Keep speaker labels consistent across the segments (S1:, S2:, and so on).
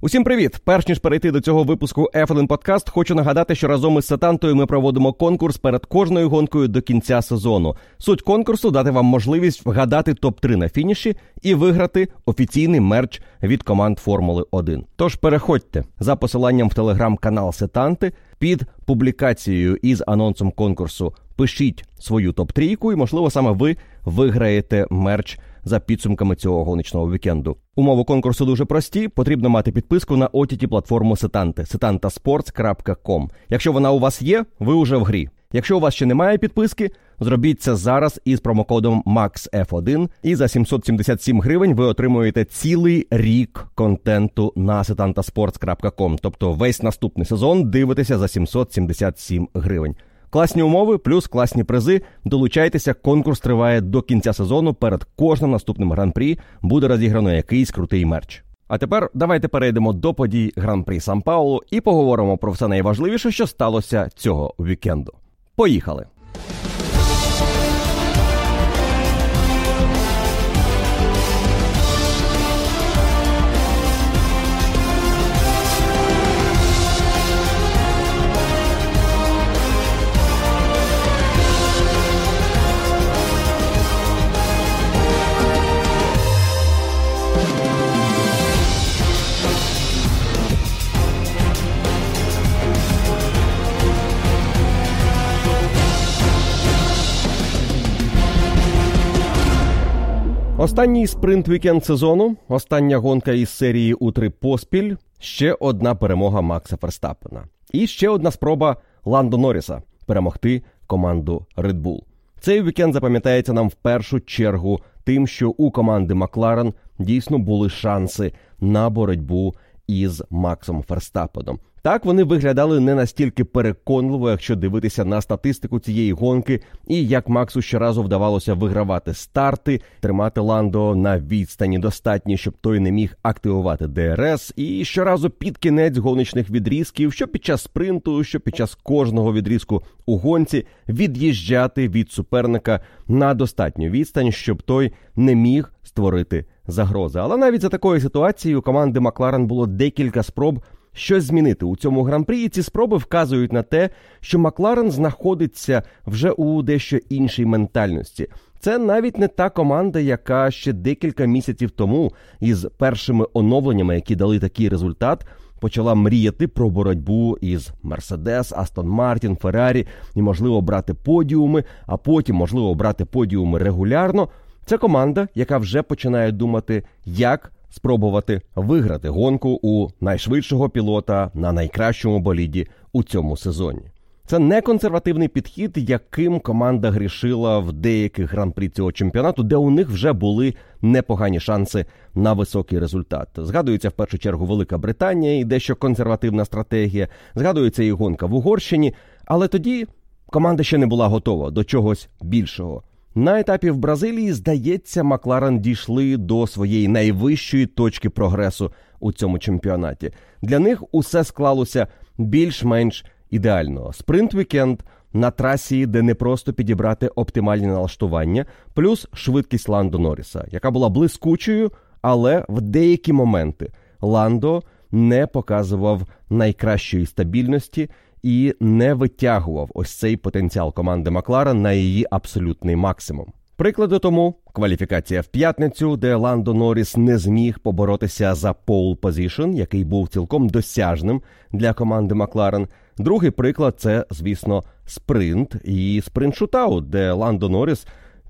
S1: Усім привіт! Перш ніж перейти до цього випуску F1 Podcast, хочу нагадати, що разом із Сатантою ми проводимо конкурс перед кожною гонкою до кінця сезону. Суть конкурсу дати вам можливість вгадати топ-3 на фініші і виграти офіційний мерч від команд Формули 1. Тож переходьте за посиланням в телеграм-канал Сетанти під публікацією із анонсом конкурсу. Пишіть свою топ-трійку, і можливо саме ви виграєте мерч за підсумками цього гоночного вікенду. Умови конкурсу дуже прості. Потрібно мати підписку на ott платформу Сетанти setantasports.com. Якщо вона у вас є, ви вже в грі. Якщо у вас ще немає підписки, зробіть це зараз із промокодом MAXF1 і за 777 гривень ви отримуєте цілий рік контенту на setantasports.com. Тобто весь наступний сезон дивитеся за 777 гривень. Класні умови, плюс класні призи. Долучайтеся, конкурс триває до кінця сезону. Перед кожним наступним гран-прі буде розіграно якийсь крутий мерч. А тепер давайте перейдемо до подій гран-прі Сан Паулу і поговоримо про все найважливіше, що сталося цього вікенду. Поїхали! Останній спринт вікенд сезону, остання гонка із серії у три поспіль, ще одна перемога Макса Ферстапена. І ще одна спроба Ландо Норріса перемогти команду Red Bull. Цей вікенд запам'ятається нам в першу чергу тим, що у команди Макларен дійсно були шанси на боротьбу із Максом Ферстапеном. Так вони виглядали не настільки переконливо, якщо дивитися на статистику цієї гонки, і як Максу щоразу вдавалося вигравати старти, тримати ландо на відстані достатньо, щоб той не міг активувати ДРС, і щоразу під кінець гоночних відрізків, що під час спринту, що під час кожного відрізку у гонці від'їжджати від суперника на достатню відстань, щоб той не міг створити загрози. Але навіть за такою ситуацією команди Макларен було декілька спроб щось змінити у цьому гран-прі. І ці спроби вказують на те, що Макларен знаходиться вже у дещо іншій ментальності. Це навіть не та команда, яка ще декілька місяців тому із першими оновленнями, які дали такий результат. Почала мріяти про боротьбу із Мерседес, Астон Мартін, Феррарі і, можливо, брати подіуми, а потім, можливо, брати подіуми регулярно. Це команда, яка вже починає думати, як спробувати виграти гонку у найшвидшого пілота на найкращому боліді у цьому сезоні. Це не консервативний підхід, яким команда грішила в деяких гран-прі цього чемпіонату, де у них вже були непогані шанси на високий результат. Згадується в першу чергу Велика Британія і дещо консервативна стратегія. Згадується і гонка в Угорщині, але тоді команда ще не була готова до чогось більшого. На етапі в Бразилії, здається, Макларен дійшли до своєї найвищої точки прогресу у цьому чемпіонаті. Для них усе склалося більш-менш ідеально. Спринт вікенд на трасі, де не просто підібрати оптимальні налаштування, плюс швидкість Ландо Норріса, яка була блискучою, але в деякі моменти Ландо не показував найкращої стабільності і не витягував ось цей потенціал команди Макларен на її абсолютний максимум. Приклади тому кваліфікація в п'ятницю, де Ландо Норріс не зміг поборотися за pole position, який був цілком досяжним для команди Макларен. Другий приклад це, звісно, спринт і спринт шутаут, де Ландо Норріс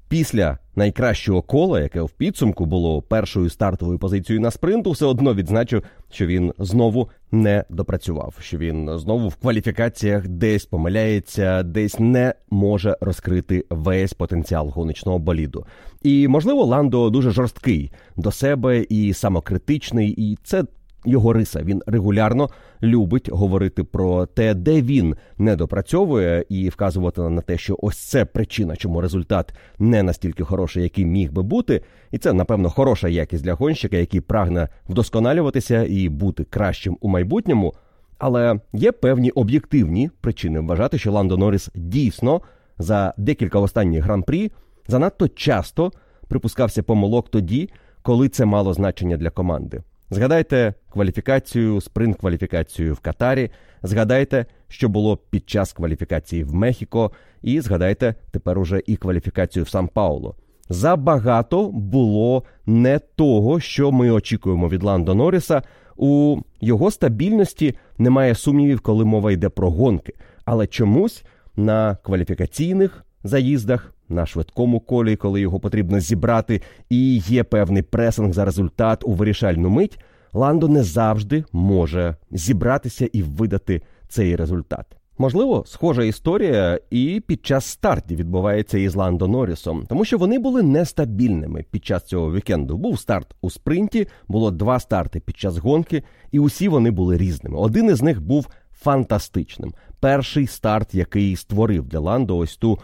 S1: після найкращого кола, яке в підсумку було першою стартовою позицією на спринту, все одно відзначив, що він знову не допрацював. Що він знову в кваліфікаціях десь помиляється, десь не може розкрити весь потенціал гоночного боліду. І можливо, Ландо дуже жорсткий до себе і самокритичний, і це його риса. Він регулярно любить говорити про те, де він не допрацьовує, і вказувати на те, що ось це причина, чому результат не настільки хороший, який міг би бути. І це, напевно, хороша якість для гонщика, який прагне вдосконалюватися і бути кращим у майбутньому. Але є певні об'єктивні причини вважати, що Ландо Норріс дійсно за декілька останніх гран-прі занадто часто припускався помилок тоді, коли це мало значення для команди. Згадайте кваліфікацію, спринт-кваліфікацію в Катарі, згадайте, що було під час кваліфікації в Мехіко, і згадайте тепер уже і кваліфікацію в Сан Пауло. Забагато було не того, що ми очікуємо від Ландо Норріса. У його стабільності немає сумнівів, коли мова йде про гонки. Але чомусь на кваліфікаційних заїздах, на швидкому колі, коли його потрібно зібрати, і є певний пресинг за результат у вирішальну мить, Ландо не завжди може зібратися і видати цей результат. Можливо, схожа історія і під час стартів відбувається із Ландо Норрісом, тому що вони були нестабільними під час цього вікенду. Був старт у спринті, було два старти під час гонки, і усі вони були різними. Один із них був фантастичним. Перший старт, який створив для Ландо ось ту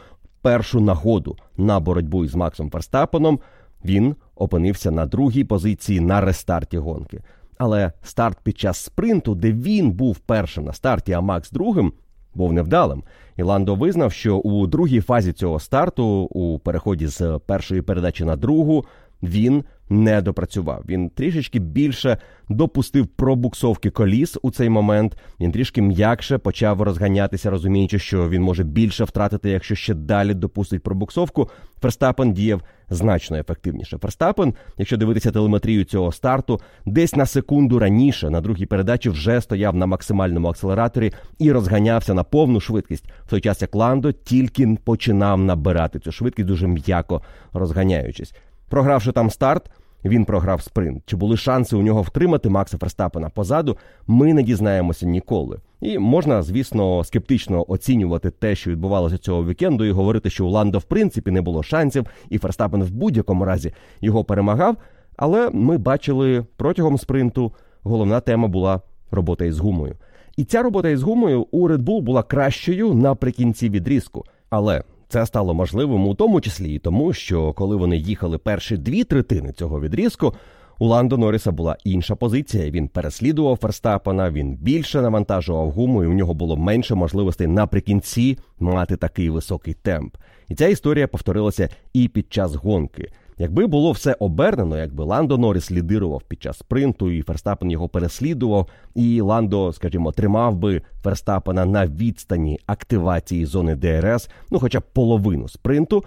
S1: першу нагоду на боротьбу із Максом Ферстапеном, він опинився на другій позиції на рестарті гонки. Але старт під час спринту, де він був першим на старті, а Макс другим, був невдалим. І Ландо визнав, що у другій фазі цього старту, у переході з першої передачі на другу, він не допрацював. Він трішечки більше допустив пробуксовки коліс у цей момент. Він трішки м'якше почав розганятися, розуміючи, що він може більше втратити, якщо ще далі допустить пробуксовку. Ферстапен діяв значно ефективніше. Ферстапен, якщо дивитися телеметрію цього старту, десь на секунду раніше на другій передачі вже стояв на максимальному акселераторі і розганявся на повну швидкість. В той час як Ландо тільки починав набирати цю швидкість, дуже м'яко розганяючись. Програвши там старт, він програв спринт. Чи були шанси у нього втримати Макса Ферстапена позаду? Ми не дізнаємося ніколи. І можна, звісно, скептично оцінювати те, що відбувалося цього вікенду, і говорити, що у Ландо в принципі не було шансів, і Ферстапен в будь-якому разі його перемагав. Але ми бачили протягом спринту, головна тема була робота із гумою. І ця робота із гумою у Red Bull була кращою наприкінці відрізку. Але це стало можливим у тому числі і тому, що коли вони їхали перші дві третини цього відрізку, у Ландо Норріса була інша позиція. Він переслідував Ферстапена, він більше навантажував гуму, і у нього було менше можливостей наприкінці мати такий високий темп. І ця історія повторилася і під час гонки. Якби було все обернено, якби Ландо Норріс лідирував під час спринту, і Ферстапен його переслідував, і Ландо, скажімо, тримав би Ферстапена на відстані активації зони ДРС, ну хоча б половину спринту,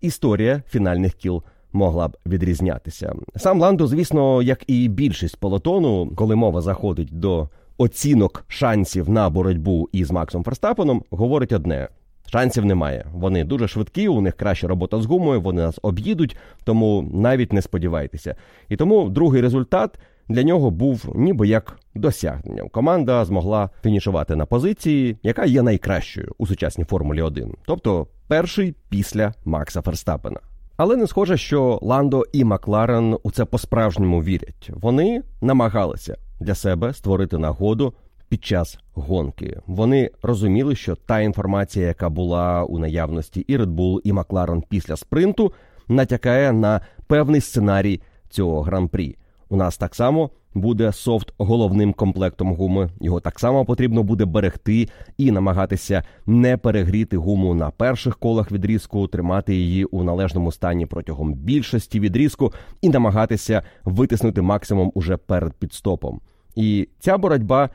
S1: історія фінальних кіл могла б відрізнятися. Сам Ландо, звісно, як і більшість полотону, коли мова заходить до оцінок шансів на боротьбу із Максом Ферстапеном, говорить одне. Шансів немає. Вони дуже швидкі, у них краща робота з гумою, вони нас об'їдуть, тому навіть не сподівайтеся. І тому другий результат для нього був ніби як досягненням. Команда змогла фінішувати на позиції, яка є найкращою у сучасній Формулі 1, тобто перший після Макса Ферстапена. Але не схоже, що Ландо і Макларен у це по-справжньому вірять. Вони намагалися для себе створити нагоду під час гонки. Вони розуміли, що та інформація, яка була у наявності і Red Bull, і Макларен після спринту, натякає на певний сценарій цього гран-прі. У нас так само буде софт головним комплектом гуми. Його так само потрібно буде берегти і намагатися не перегріти гуму на перших колах відрізку, тримати її у належному стані протягом більшості відрізку і намагатися витиснути максимум уже перед підстопом. І ця боротьба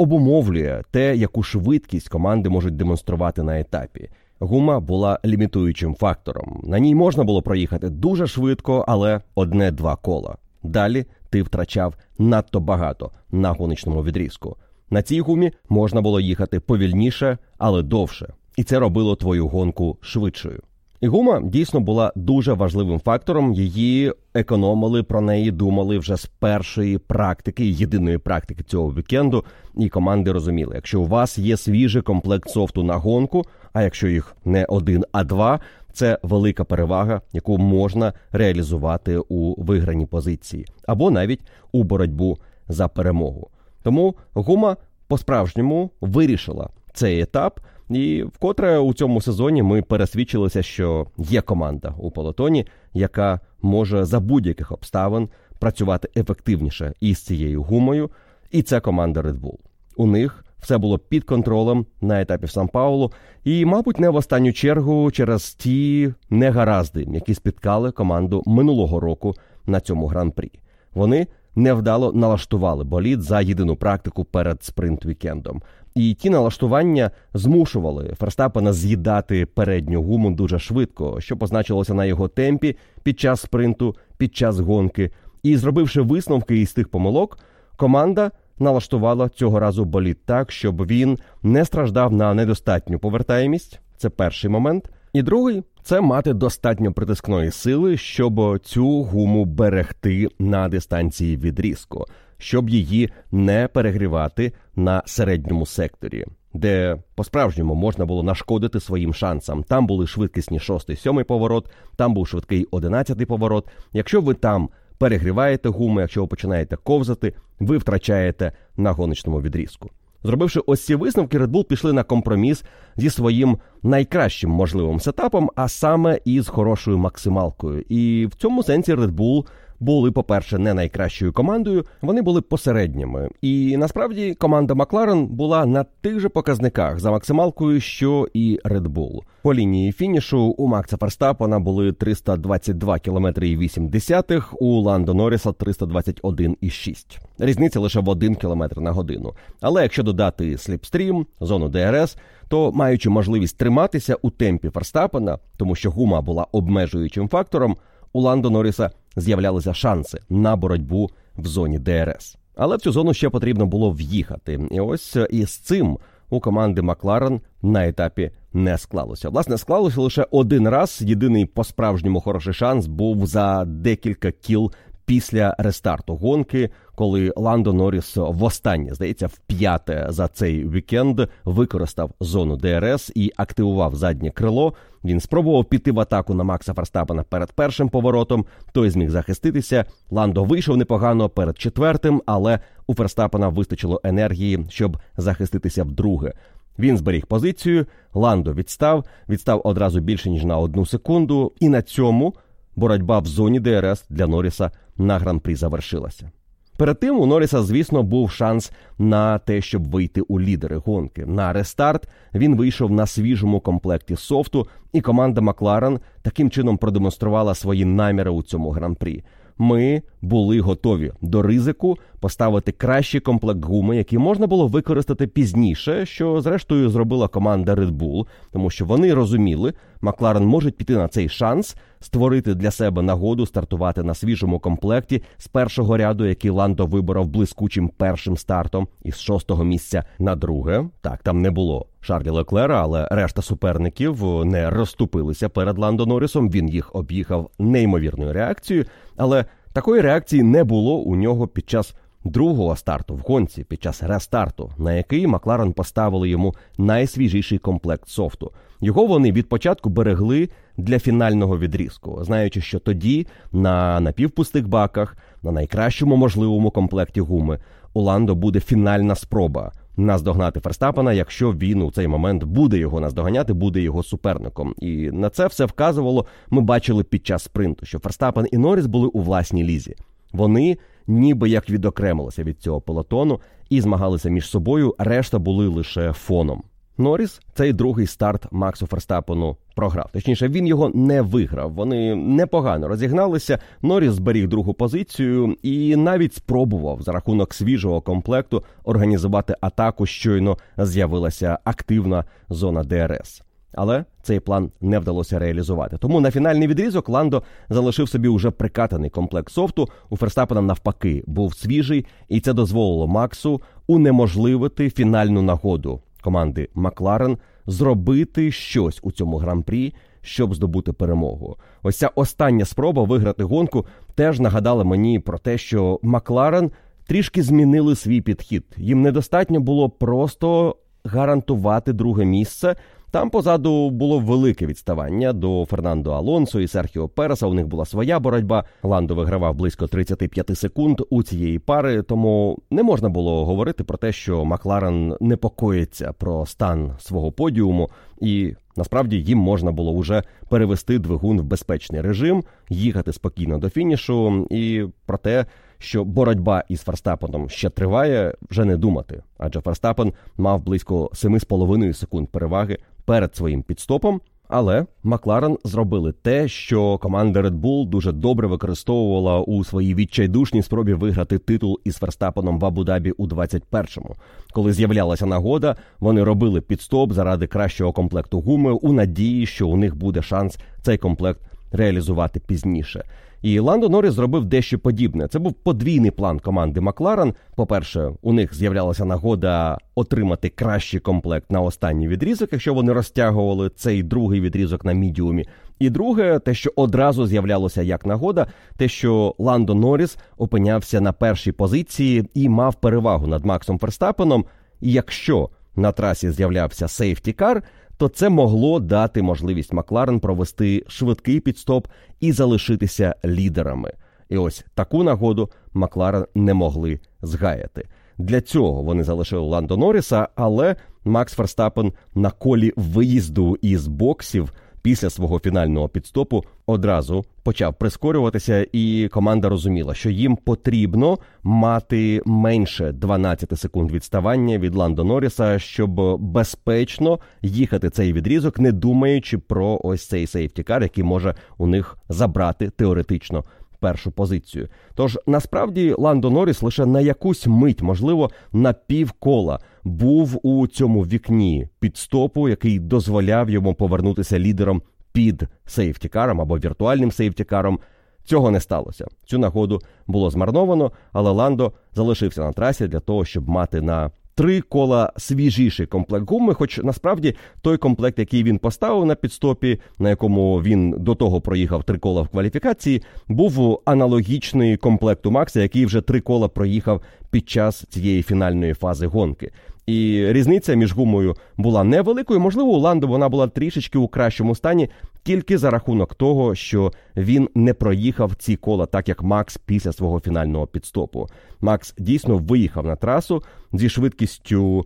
S1: обумовлює те, яку швидкість команди можуть демонструвати на етапі. Гума була лімітуючим фактором. На ній можна було проїхати дуже швидко, але одне-два кола. Далі ти втрачав надто багато на гоночному відрізку. На цій гумі можна було їхати повільніше, але довше, і це робило твою гонку швидшою. І гума дійсно була дуже важливим фактором. Її економили про неї, думали вже з першої практики, єдиної практики цього вікенду. І команди розуміли, якщо у вас є свіжий комплект софту на гонку, а якщо їх не один, а два, це велика перевага, яку можна реалізувати у виграній позиції, або навіть у боротьбу за перемогу. Тому гума по-справжньому вирішила цей етап. І вкотре у цьому сезоні ми пересвідчилися, що є команда у полотоні, яка може за будь-яких обставин працювати ефективніше із цією гумою, і це команда Red Bull. У них все було під контролем на етапі Сан Паулу, і, мабуть, не в останню чергу через ті негаразди, які спіткали команду минулого року на цьому гран-прі. Вони невдало налаштували болід за єдину практику перед спринт-вікендом. І ті налаштування змушували Ферстапена з'їдати передню гуму дуже швидко, що позначилося на його темпі під час спринту, під час гонки. І зробивши висновки із тих помилок, команда налаштувала цього разу болід так, щоб він не страждав на недостатню повертаємість. Це перший момент. І другий це мати достатньо притискної сили, щоб цю гуму берегти на дистанції відрізку, щоб її не перегрівати на середньому секторі, де по-справжньому можна було нашкодити своїм шансам. Там були швидкісні шостий, сьомий поворот, там був швидкий одинадцятий поворот. Якщо ви там перегріваєте гуми, якщо ви починаєте ковзати, ви втрачаєте на гоночному відрізку. Зробивши ось ці висновки, Red Bull пішли на компроміс зі своїм найкращим можливим сетапом, а саме із хорошою максималкою. І в цьому сенсі Red Bull були, по-перше, не найкращою командою, вони були посередніми. І насправді команда Макларен була на тих же показниках за максималкою, що і Red Bull. По лінії фінішу у Макса Ферстапена були 322 км і 8 десятих, у Ландо Норріса 321,6. Різниця лише в 1 км на годину. Але якщо додати сліпстрім, зону ДРС, то маючи можливість триматися у темпі Ферстапена, тому що гума була обмежуючим фактором, у Ландо Норріса з'являлися шанси на боротьбу в зоні ДРС. Але в цю зону ще потрібно було в'їхати. І ось із цим у команди Макларен на етапі не склалося. Власне, склалося лише один раз. Єдиний по справжньому хороший шанс був за декілька кіл після рестарту гонки, коли Ландо Норріс востаннє здається в п'яте за цей вікенд використав зону ДРС і активував заднє крило. Він спробував піти в атаку на Макса Ферстапена перед першим поворотом. Той зміг захиститися. Ландо вийшов непогано перед четвертим, але у Ферстапена вистачило енергії, щоб захиститися вдруге. Він зберіг позицію. Ландо відстав, відстав одразу більше ніж на одну секунду, і на цьому боротьба в зоні ДРС для Норріса на гран-прі завершилася. Перед тим у Норріса, звісно, був шанс на те, щоб вийти у лідери гонки. На рестарт він вийшов на свіжому комплекті софту, і команда Макларен таким чином продемонструвала свої наміри у цьому гран-прі ми були готові до ризику поставити кращий комплект гуми, який можна було використати пізніше, що зрештою зробила команда Red Bull, тому що вони розуміли, Макларен може піти на цей шанс, створити для себе нагоду стартувати на свіжому комплекті з першого ряду, який Ландо виборов блискучим першим стартом із шостого місця на друге. Так там не було. Шарлі Леклера, але решта суперників не розступилися перед Ландо Норрісом. Він їх об'їхав неймовірною реакцією, але такої реакції не було у нього під час другого старту в гонці, під час рестарту, на який Макларен поставили йому найсвіжіший комплект софту. Його вони від початку берегли для фінального відрізку, знаючи, що тоді на напівпустих баках, на найкращому можливому комплекті гуми, у Ландо буде фінальна спроба наздогнати Ферстапена, якщо він у цей момент буде його наздоганяти, буде його суперником. І на це все вказувало. Ми бачили під час спринту, що Ферстапен і Норріс були у власній лізі. Вони ніби як відокремилися від цього полотону і змагалися між собою. Решта були лише фоном. Норріс цей другий старт Максу Ферстапену програв. Точніше, він його не виграв. Вони непогано розігналися. Норріс зберіг другу позицію і навіть спробував за рахунок свіжого комплекту організувати атаку. Щойно з'явилася активна зона ДРС. Але цей план не вдалося реалізувати. Тому на фінальний відрізок Ландо залишив собі уже прикатаний комплект софту. У Ферстапена навпаки був свіжий, і це дозволило Максу унеможливити фінальну нагоду команди Макларен зробити щось у цьому гран-прі, щоб здобути перемогу. Ось ця остання спроба виграти гонку теж нагадала мені про те, що Макларен трішки змінили свій підхід. Їм недостатньо було просто гарантувати друге місце. Там позаду було велике відставання до Фернандо Алонсо і Серхіо Переса. У них була своя боротьба. Ландо вигравав близько 35 секунд у цієї пари, тому не можна було говорити про те, що Макларен непокоїться про стан свого подіуму, і насправді їм можна було вже перевести двигун в безпечний режим, їхати спокійно до фінішу, і про те, що боротьба із Ферстапеном ще триває, вже не думати. Адже Ферстапен мав близько 7,5 секунд переваги перед своїм підстопом. Але Макларен зробили те, що команда Red Bull дуже добре використовувала у своїй відчайдушній спробі виграти титул із Ферстапеном в Абу-Дабі у 21-му. Коли з'являлася нагода, вони робили підстоп заради кращого комплекту гуми у надії, що у них буде шанс цей комплект реалізувати пізніше. І Ландо Норріс зробив дещо подібне. Це був подвійний план команди Макларен. По-перше, у них з'являлася нагода отримати кращий комплект на останній відрізок, якщо вони розтягували цей другий відрізок на мідіумі. І друге, те, що одразу з'являлося як нагода, те, що Ландо Норріс опинявся на першій позиції і мав перевагу над Максом Ферстапеном. І якщо на трасі з'являвся сейфтікар, то це могло дати можливість Макларен провести швидкий підстоп і залишитися лідерами. І ось таку нагоду Макларен не могли згаяти. Для цього вони залишили Ландо Норріса, але Макс Ферстапен на колі виїзду із боксів після свого фінального підстопу одразу почав прискорюватися, і команда розуміла, що їм потрібно мати менше 12 секунд відставання від Ландо Норріса, щоб безпечно їхати цей відрізок, не думаючи про ось цей сейфтікар, який може у них забрати теоретично першу позицію. Тож насправді Ландо Норріс лише на якусь мить, можливо, на півкола був у цьому вікні підстопу, який дозволяв йому повернутися лідером під сейфтікаром або віртуальним сейфтікаром. Цього не сталося. Цю нагоду було змарновано, але Ландо залишився на трасі для того, щоб мати на три кола свіжіший комплект гуми. Хоч насправді той комплект, який він поставив на підстопі, на якому він до того проїхав три кола в кваліфікації, був аналогічний комплекту Макса, який вже три кола проїхав під час цієї фінальної фази гонки. І різниця між гумою була невеликою. Можливо, у Ландо вона була трішечки у кращому стані, тільки за рахунок того, що він не проїхав ці кола, так як Макс після свого фінального підстопу. Макс дійсно виїхав на трасу зі швидкістю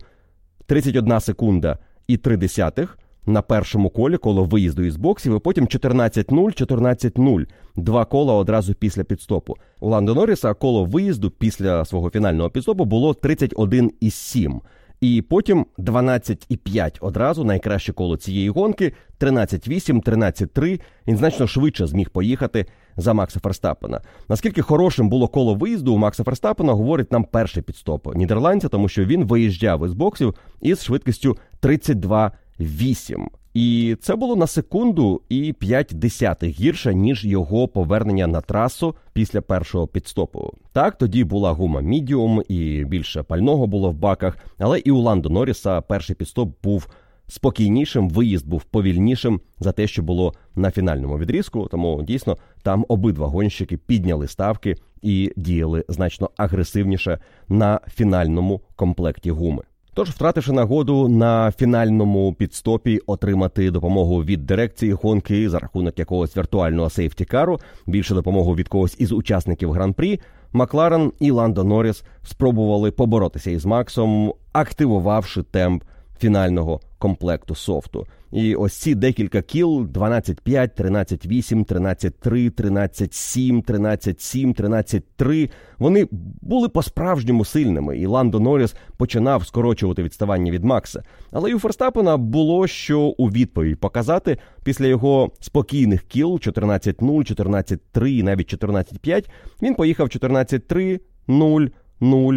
S1: 31 секунда і 3 десятих на першому колі коло виїзду із боксів, і потім 14-0, 14-0. Два кола одразу після підстопу. У Ландо Норріса коло виїзду після свого фінального підстопу було 31,7. І потім 12,5 одразу найкраще коло цієї гонки, 13,8, 13,3. Він значно швидше зміг поїхати за Макса Ферстапена. Наскільки хорошим було коло виїзду у Макса Ферстапена, говорить нам перший підстоп нідерландця, тому що він виїжджав із боксів із швидкістю 32,8. І це було на секунду і 5 десятих гірше, ніж його повернення на трасу після першого підстопу. Так, тоді була гума мідіум і більше пального було в баках, але і у Ландо Норріса перший підстоп був спокійнішим, виїзд був повільнішим за те, що було на фінальному відрізку. Тому дійсно там обидва гонщики підняли ставки і діяли значно агресивніше на фінальному комплекті гуми. Тож, втративши нагоду на фінальному підстопі отримати допомогу від дирекції гонки за рахунок якогось віртуального сейфтікару, більше допомогу від когось із учасників гран-прі, Макларен і Ландо Норріс спробували поборотися із Максом, активувавши темп фінального комплекту софту. І ось ці декілька кіл: 12-5, 13-8, 13-3, 13-7, 13-7, 13-3, Вони були по-справжньому сильними, і Ландо Норріс починав скорочувати відставання від Макса. Але й у Ферстапена було що у відповідь показати після його спокійних кіл 14-0, 14-3 і навіть 14-5, Він поїхав 14-3, 0, 0.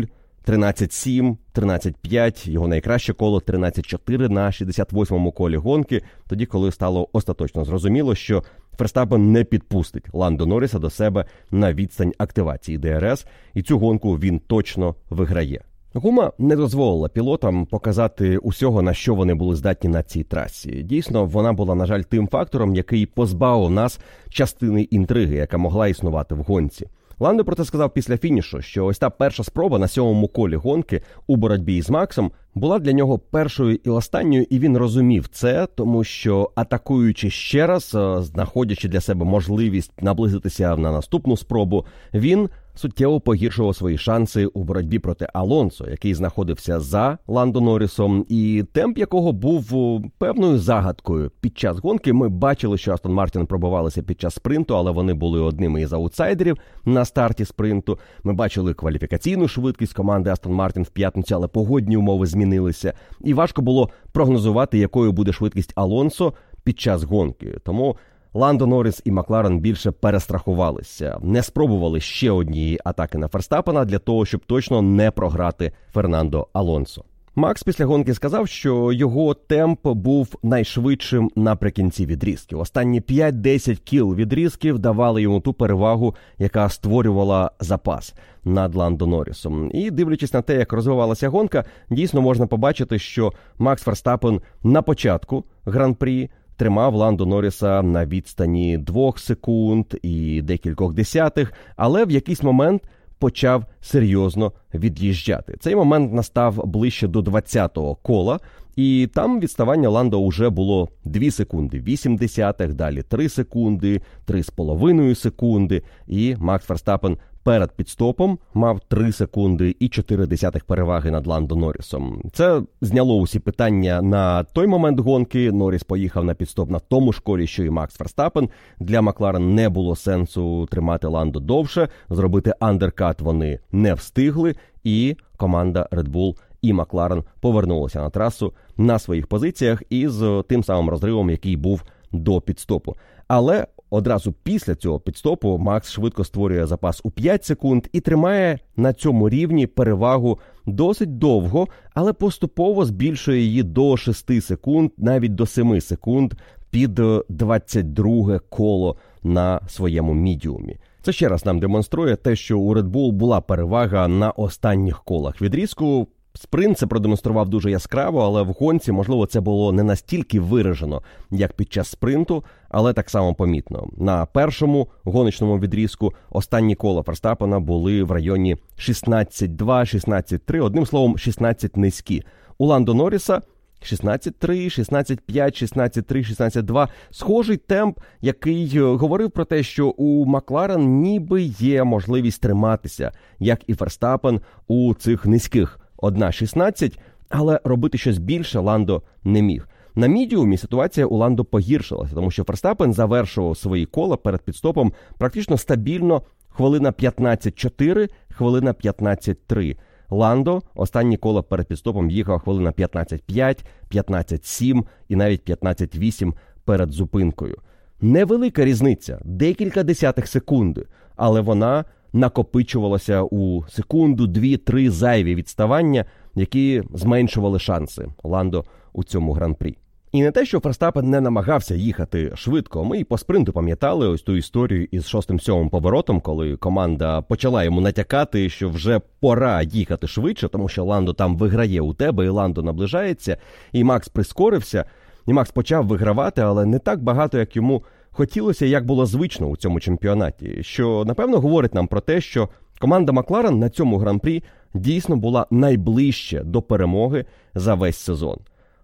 S1: 13-7, 13-5, його найкраще коло 13-4 на 68-му колі гонки, тоді, коли стало остаточно зрозуміло, що Ферстапен не підпустить Ландо Норріса до себе на відстань активації ДРС, і цю гонку він точно виграє. Гума не дозволила пілотам показати усього, на що вони були здатні на цій трасі. Дійсно, вона була, на жаль, тим фактором, який позбавив нас частини інтриги, яка могла існувати в гонці. Ландо проте сказав після фінішу, що ось та перша спроба на сьомому колі гонки у боротьбі з Максом була для нього першою і останньою, і він розумів це, тому що атакуючи ще раз, е, знаходячи для себе можливість наблизитися на наступну спробу, він суттєво погіршував свої шанси у боротьбі проти Алонсо, який знаходився за Ландо Норрісом, і темп якого був е, певною загадкою. Під час гонки ми бачили, що Астон Мартін пробувалися під час спринту, але вони були одними із аутсайдерів на старті спринту. Ми бачили кваліфікаційну швидкість команди Астон Мартін в п'ятницю, але погодні умови змінилися, і важко було прогнозувати, якою буде швидкість Алонсо під час гонки. Тому Ландо Норріс і Макларен більше перестрахувалися, не спробували ще однієї атаки на Ферстапена для того, щоб точно не програти Фернандо Алонсо. Макс після гонки сказав, що його темп був найшвидшим наприкінці відрізків. Останні 5-10 кіл відрізків давали йому ту перевагу, яка створювала запас над Ландо Норрісом. І дивлячись на те, як розвивалася гонка, дійсно можна побачити, що Макс Ферстапен на початку гран-прі. Тримав Ландо Норріса на відстані двох секунд і декількох десятих, але в якийсь момент почав серйозно від'їжджати. Цей момент настав ближче до 20-го кола, і там відставання Ландо вже було 2 секунди, 8 десятих, далі 3 секунди, 3,5 секунди. І Макс Ферстапен перед підстопом мав 3 секунди і 4 десятих переваги над Ландо Норрісом. Це зняло усі питання на той момент гонки. Норріс поїхав на підстоп на тому ж колі, що і Макс Ферстапен. Для Макларен не було сенсу тримати Ландо довше. Зробити андеркат вони не встигли, і команда Red Bull і Макларен повернулися на трасу на своїх позиціях із тим самим розривом, який був до підстопу. Але одразу після цього підстопу Макс швидко створює запас у 5 секунд і тримає на цьому рівні перевагу досить довго, але поступово збільшує її до 6 секунд, навіть до 7 секунд під 22 коло на своєму мідіумі. Це ще раз нам демонструє те, що у Red Bull була перевага на останніх колах відрізку. Спринт це продемонстрував дуже яскраво, але в гонці, можливо, це було не настільки виражено, як під час спринту, але так само помітно. На першому гоночному відрізку останні кола Ферстапена були в районі 16-2, 16-3, одним словом, 16 низькі. У Ландо Норріса 16-3, 16-5, 16-3, 16-2. Схожий темп, який говорив про те, що у Макларен ніби є можливість триматися, як і Ферстапен у цих низьких 1.16, але робити щось більше Ландо не міг. На мідіумі ситуація у Ландо погіршилася, тому що Ферстапен завершував свої кола перед підстопом практично стабільно хвилина 15-4, хвилина 15-3. Ландо останні кола перед підстопом їхав хвилина 15-5, 15-7 і навіть 15-8 перед зупинкою. Невелика різниця, декілька десятих секунди, але вона накопичувалася у секунду, дві-три зайві відставання, які зменшували шанси Ландо у цьому гран-прі. І не те, що Ферстапен не намагався їхати швидко. Ми і по спринту пам'ятали ось ту історію із шостим сьомим поворотом, коли команда почала йому натякати, що вже пора їхати швидше, тому що Ландо там виграє у тебе, і Ландо наближається. І Макс прискорився, і Макс почав вигравати, але не так багато, як йому хотілося, як було звично у цьому чемпіонаті. Що напевно говорить нам про те, що команда Макларен на цьому гран-прі дійсно була найближче до перемоги за весь сезон.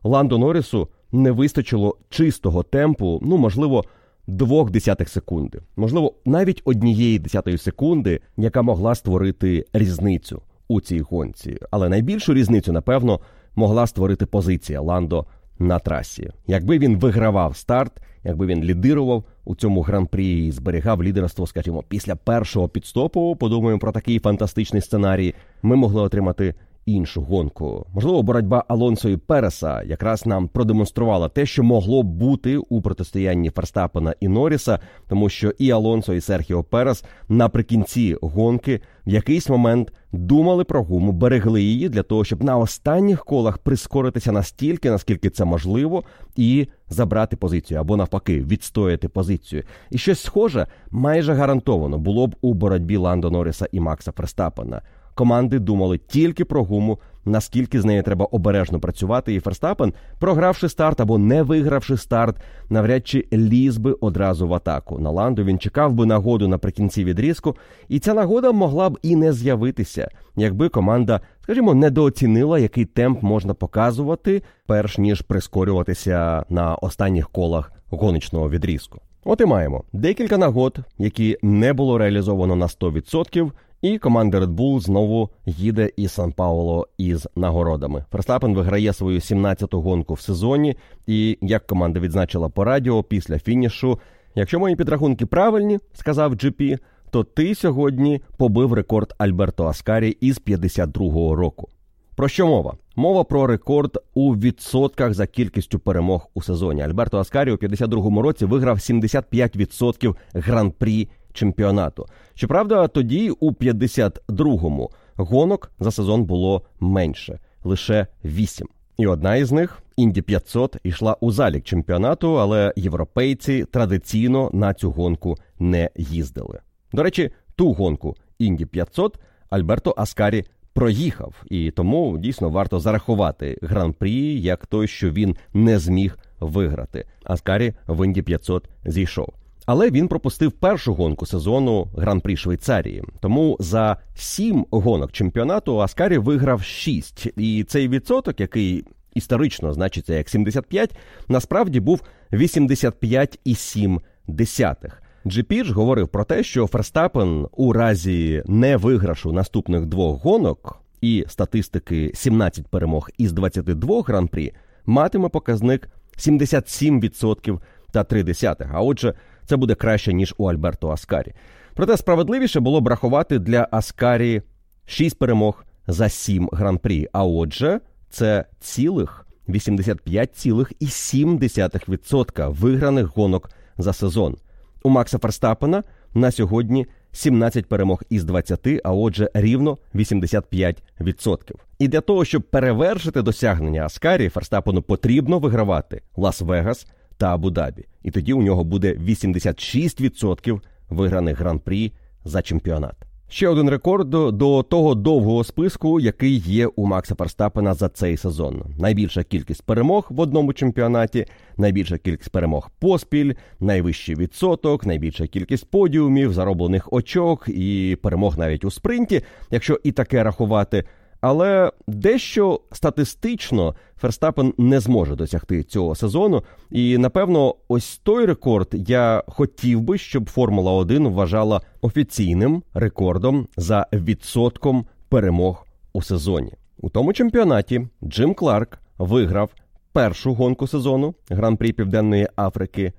S1: Ландо Норрісу не вистачило чистого темпу, ну можливо, двох десятих секунди, можливо, навіть однієї десятої секунди, яка могла створити різницю у цій гонці. Але найбільшу різницю, напевно, могла створити позиція Ландо на трасі. Якби він вигравав старт, якби він лідирував у цьому гран-прі і зберігав лідерство, скажімо, після першого підстопу, подумаємо про такий фантастичний сценарій, ми могли отримати іншу гонку. Можливо, боротьба Алонсо і Переса якраз нам продемонструвала те, що могло бути у протистоянні Ферстапена і Норріса, тому що і Алонсо, і Серхіо Перес наприкінці гонки в якийсь момент думали про гуму, берегли її для того, щоб на останніх колах прискоритися настільки, наскільки це можливо, і забрати позицію або навпаки відстояти позицію. І щось схоже майже гарантовано було б у боротьбі Ландо Норріса і Макса Ферстапена команди думали тільки про гуму, наскільки з нею треба обережно працювати. І Ферстапен, програвши старт або не вигравши старт, навряд чи ліз би одразу в атаку. На ланду він чекав би нагоду наприкінці відрізку, і ця нагода могла б і не з'явитися, якби команда, скажімо, недооцінила, який темп можна показувати, перш ніж прискорюватися на останніх колах гоночного відрізку. От і маємо декілька нагод, які не було реалізовано на 100%, і команда Red Bull знову їде із Сан Пауло із нагородами. Ферстапен виграє свою 17-ту гонку в сезоні. І як команда відзначила по радіо після фінішу, якщо мої підрахунки правильні, сказав GP, то ти сьогодні побив рекорд Альберто Аскарі із 52-го року. Про що мова? Мова про рекорд у відсотках за кількістю перемог у сезоні. Альберто Аскарі у 52-му році виграв 75% гран-прі чемпіонату. Щоправда, тоді у 52-му гонок за сезон було менше лише 8. І одна із них Інді 500 йшла у залік чемпіонату, але європейці традиційно на цю гонку не їздили. До речі, ту гонку Інді 500 Альберто Аскарі проїхав, і тому дійсно варто зарахувати гран-прі як той, що він не зміг виграти. Аскарі в Інді 500 зійшов. Але він пропустив першу гонку сезону гран-прі Швейцарії. Тому за сім гонок чемпіонату Аскарі виграв шість. І цей відсоток, який історично значиться як 75, насправді був 85,7 десятих. Джипіч говорив про те, що Ферстапен у разі невиграшу наступних двох гонок і статистики 17 перемог із 22 гран-прі матиме показник 77% та 3 десятих. А отже, це буде краще ніж у Альберто Аскарі. Проте справедливіше було б рахувати для Аскарі 6 перемог за 7 гран-прі. А отже, це цілих 85,7% виграних гонок за сезон. У Макса Ферстапена на сьогодні 17 перемог із 20, а отже, рівно 85%. І для того, щоб перевершити досягнення Аскарі, Ферстапену потрібно вигравати Лас-Вегас та Абу-Дабі. І тоді у нього буде 86% виграних гран-прі за чемпіонат. Ще один рекорд до того довгого списку, який є у Макса Ферстапена за цей сезон. Найбільша кількість перемог в одному чемпіонаті, найбільша кількість перемог поспіль, найвищий відсоток, найбільша кількість подіумів, зароблених очок і перемог навіть у спринті, якщо і таке рахувати. Але дещо статистично Ферстапен не зможе досягти цього сезону. І напевно, ось той рекорд я хотів би, щоб Формула 1 вважала офіційним рекордом за відсотком перемог у сезоні. У тому чемпіонаті Джим Кларк виграв першу гонку сезону Гран-прі Південної Африки,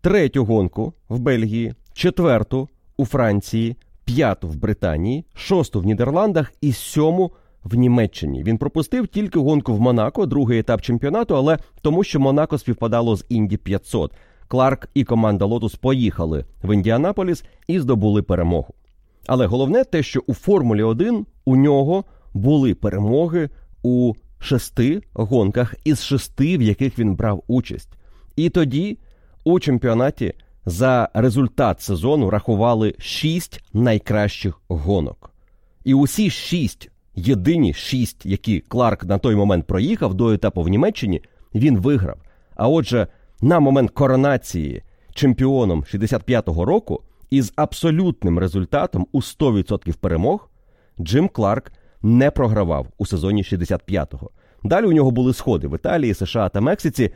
S1: третю гонку в Бельгії, четверту у Франції, п'яту в Британії, шосту в Нідерландах і сьому в Німеччині. Він пропустив тільки гонку в Монако, другий етап чемпіонату, але тому, що Монако співпадало з Інді 500. Кларк і команда Лотус поїхали в Індіанаполіс і здобули перемогу. Але головне те, що у Формулі 1 у нього були перемоги у шести гонках із шести, в яких він брав участь. І тоді у чемпіонаті за результат сезону рахували шість найкращих гонок. І усі шість єдині шість, які Кларк на той момент проїхав до етапу в Німеччині, він виграв. А отже, на момент коронації чемпіоном 65-го року із абсолютним результатом у 100% перемог Джим Кларк не програвав у сезоні 65-го. Далі у нього були сходи в Італії, США та Мексиці,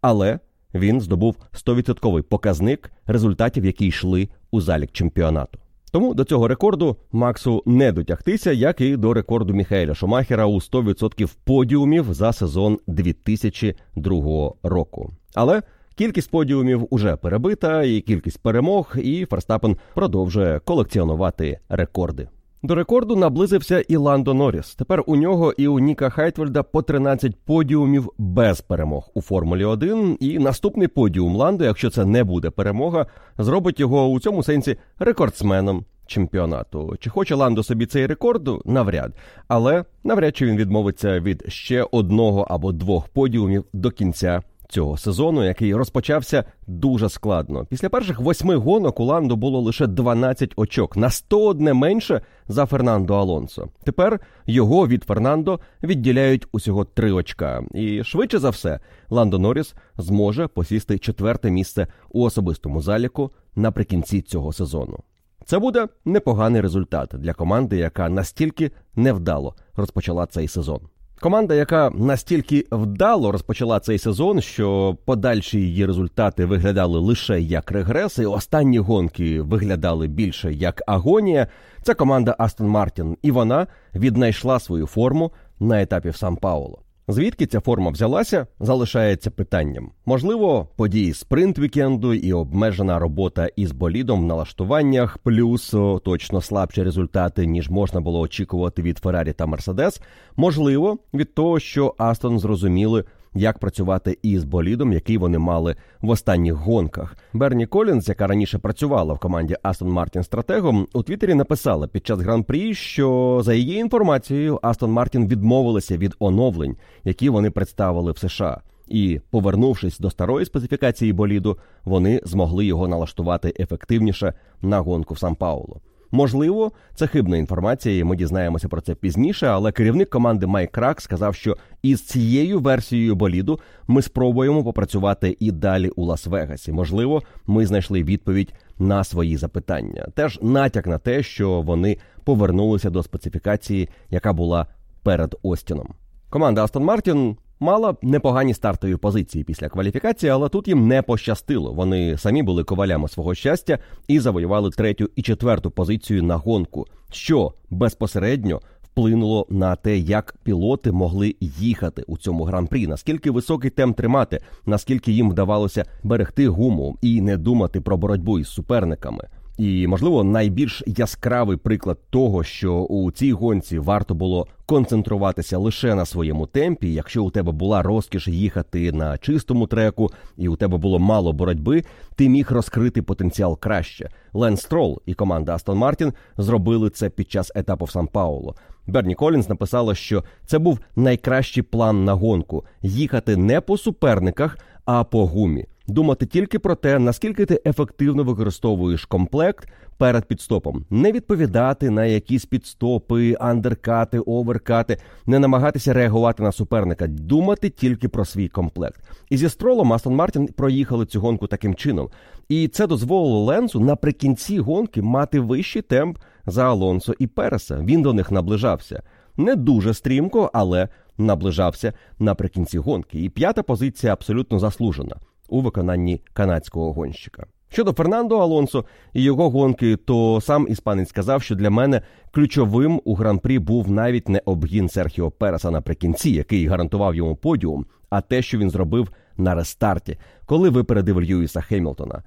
S1: але він здобув 100% показник результатів, які йшли у залік чемпіонату. Тому до цього рекорду Максу не дотягтися, як і до рекорду Міхаеля Шумахера у 100% подіумів за сезон 2002 року. Але кількість подіумів уже перебита, і кількість перемог, і Ферстапен продовжує колекціонувати рекорди. До рекорду наблизився і Ландо Норріс. Тепер у нього і у Ніка Хайтвельда по 13 подіумів без перемог у Формулі 1. І наступний подіум Ландо, якщо це не буде перемога, зробить його у цьому сенсі рекордсменом чемпіонату. Чи хоче Ландо собі цей рекорд? Навряд. Але навряд чи він відмовиться від ще одного або двох подіумів до кінця цього сезону, який розпочався дуже складно. Після перших восьми гонок у Ландо було лише 12 очок на 101 менше за Фернандо Алонсо. Тепер його від Фернандо відділяють усього 3 очка. І швидше за все, Ландо Норріс зможе посісти четверте місце у особистому заліку наприкінці цього сезону. Це буде непоганий результат для команди, яка настільки невдало розпочала цей сезон. Команда, яка настільки вдало розпочала цей сезон, що подальші її результати виглядали лише як регрес, і останні гонки виглядали більше як агонія. Це команда Астон Мартін, і вона віднайшла свою форму на етапі в Сан Пауло. Звідки ця форма взялася, залишається питанням. Можливо, події спринт вікенду і обмежена робота із болідом в налаштуваннях, плюс точно слабші результати, ніж можна було очікувати від Феррарі та Мерседес. Можливо, від того, що Астон зрозуміли, як працювати із болідом, який вони мали в останніх гонках. Берні Колінс, яка раніше працювала в команді Астон Мартін стратегом, у Твіттері написала під час гран-прі, що за її інформацією Астон Мартін відмовилися від оновлень, які вони представили в США. І, повернувшись до старої специфікації боліду, вони змогли його налаштувати ефективніше на гонку в Сан Пауло. Можливо, це хибна інформація, і ми дізнаємося про це пізніше. Але керівник команди Майк Крак сказав, що із цією версією боліду ми спробуємо попрацювати і далі у Лас-Вегасі. Можливо, ми знайшли відповідь на свої запитання. Теж натяк на те, що вони повернулися до специфікації, яка була перед Остіном. Команда Астон Мартін мала непогані стартові позиції після кваліфікації, але тут їм не пощастило. Вони самі були ковалями свого щастя і завоювали третю і четверту позицію на гонку, що безпосередньо вплинуло на те, як пілоти могли їхати у цьому гран-прі, наскільки високий темп тримати, наскільки їм вдавалося берегти гуму і не думати про боротьбу із суперниками. І, можливо, найбільш яскравий приклад того, що у цій гонці варто було концентруватися лише на своєму темпі. Якщо у тебе була розкіш їхати на чистому треку, і у тебе було мало боротьби, ти міг розкрити потенціал краще. Лен Строл і команда Астон Мартін зробили це під час етапу в Сан Пауло. Берні Колінс написала, що це був найкращий план на гонку їхати не по суперниках, а по гумі думати тільки про те, наскільки ти ефективно використовуєш комплект перед підстопом, не відповідати на якісь підстопи, андеркати, оверкати, не намагатися реагувати на суперника, думати тільки про свій комплект. І зі стролом Астон Мартін проїхали цю гонку таким чином, і це дозволило Ленсу наприкінці гонки мати вищий темп за Алонсо і Переса. Він до них наближався. Не дуже стрімко, але наближався наприкінці гонки. І п'ята позиція абсолютно заслужена у виконанні канадського гонщика. Щодо Фернандо Алонсо і його гонки, то сам іспанець сказав, що для мене ключовим у гран-прі був навіть не обгін Серхіо Переса наприкінці, який гарантував йому подіум, а те, що він зробив на рестарті, коли випередив Льюіса Хемілтона.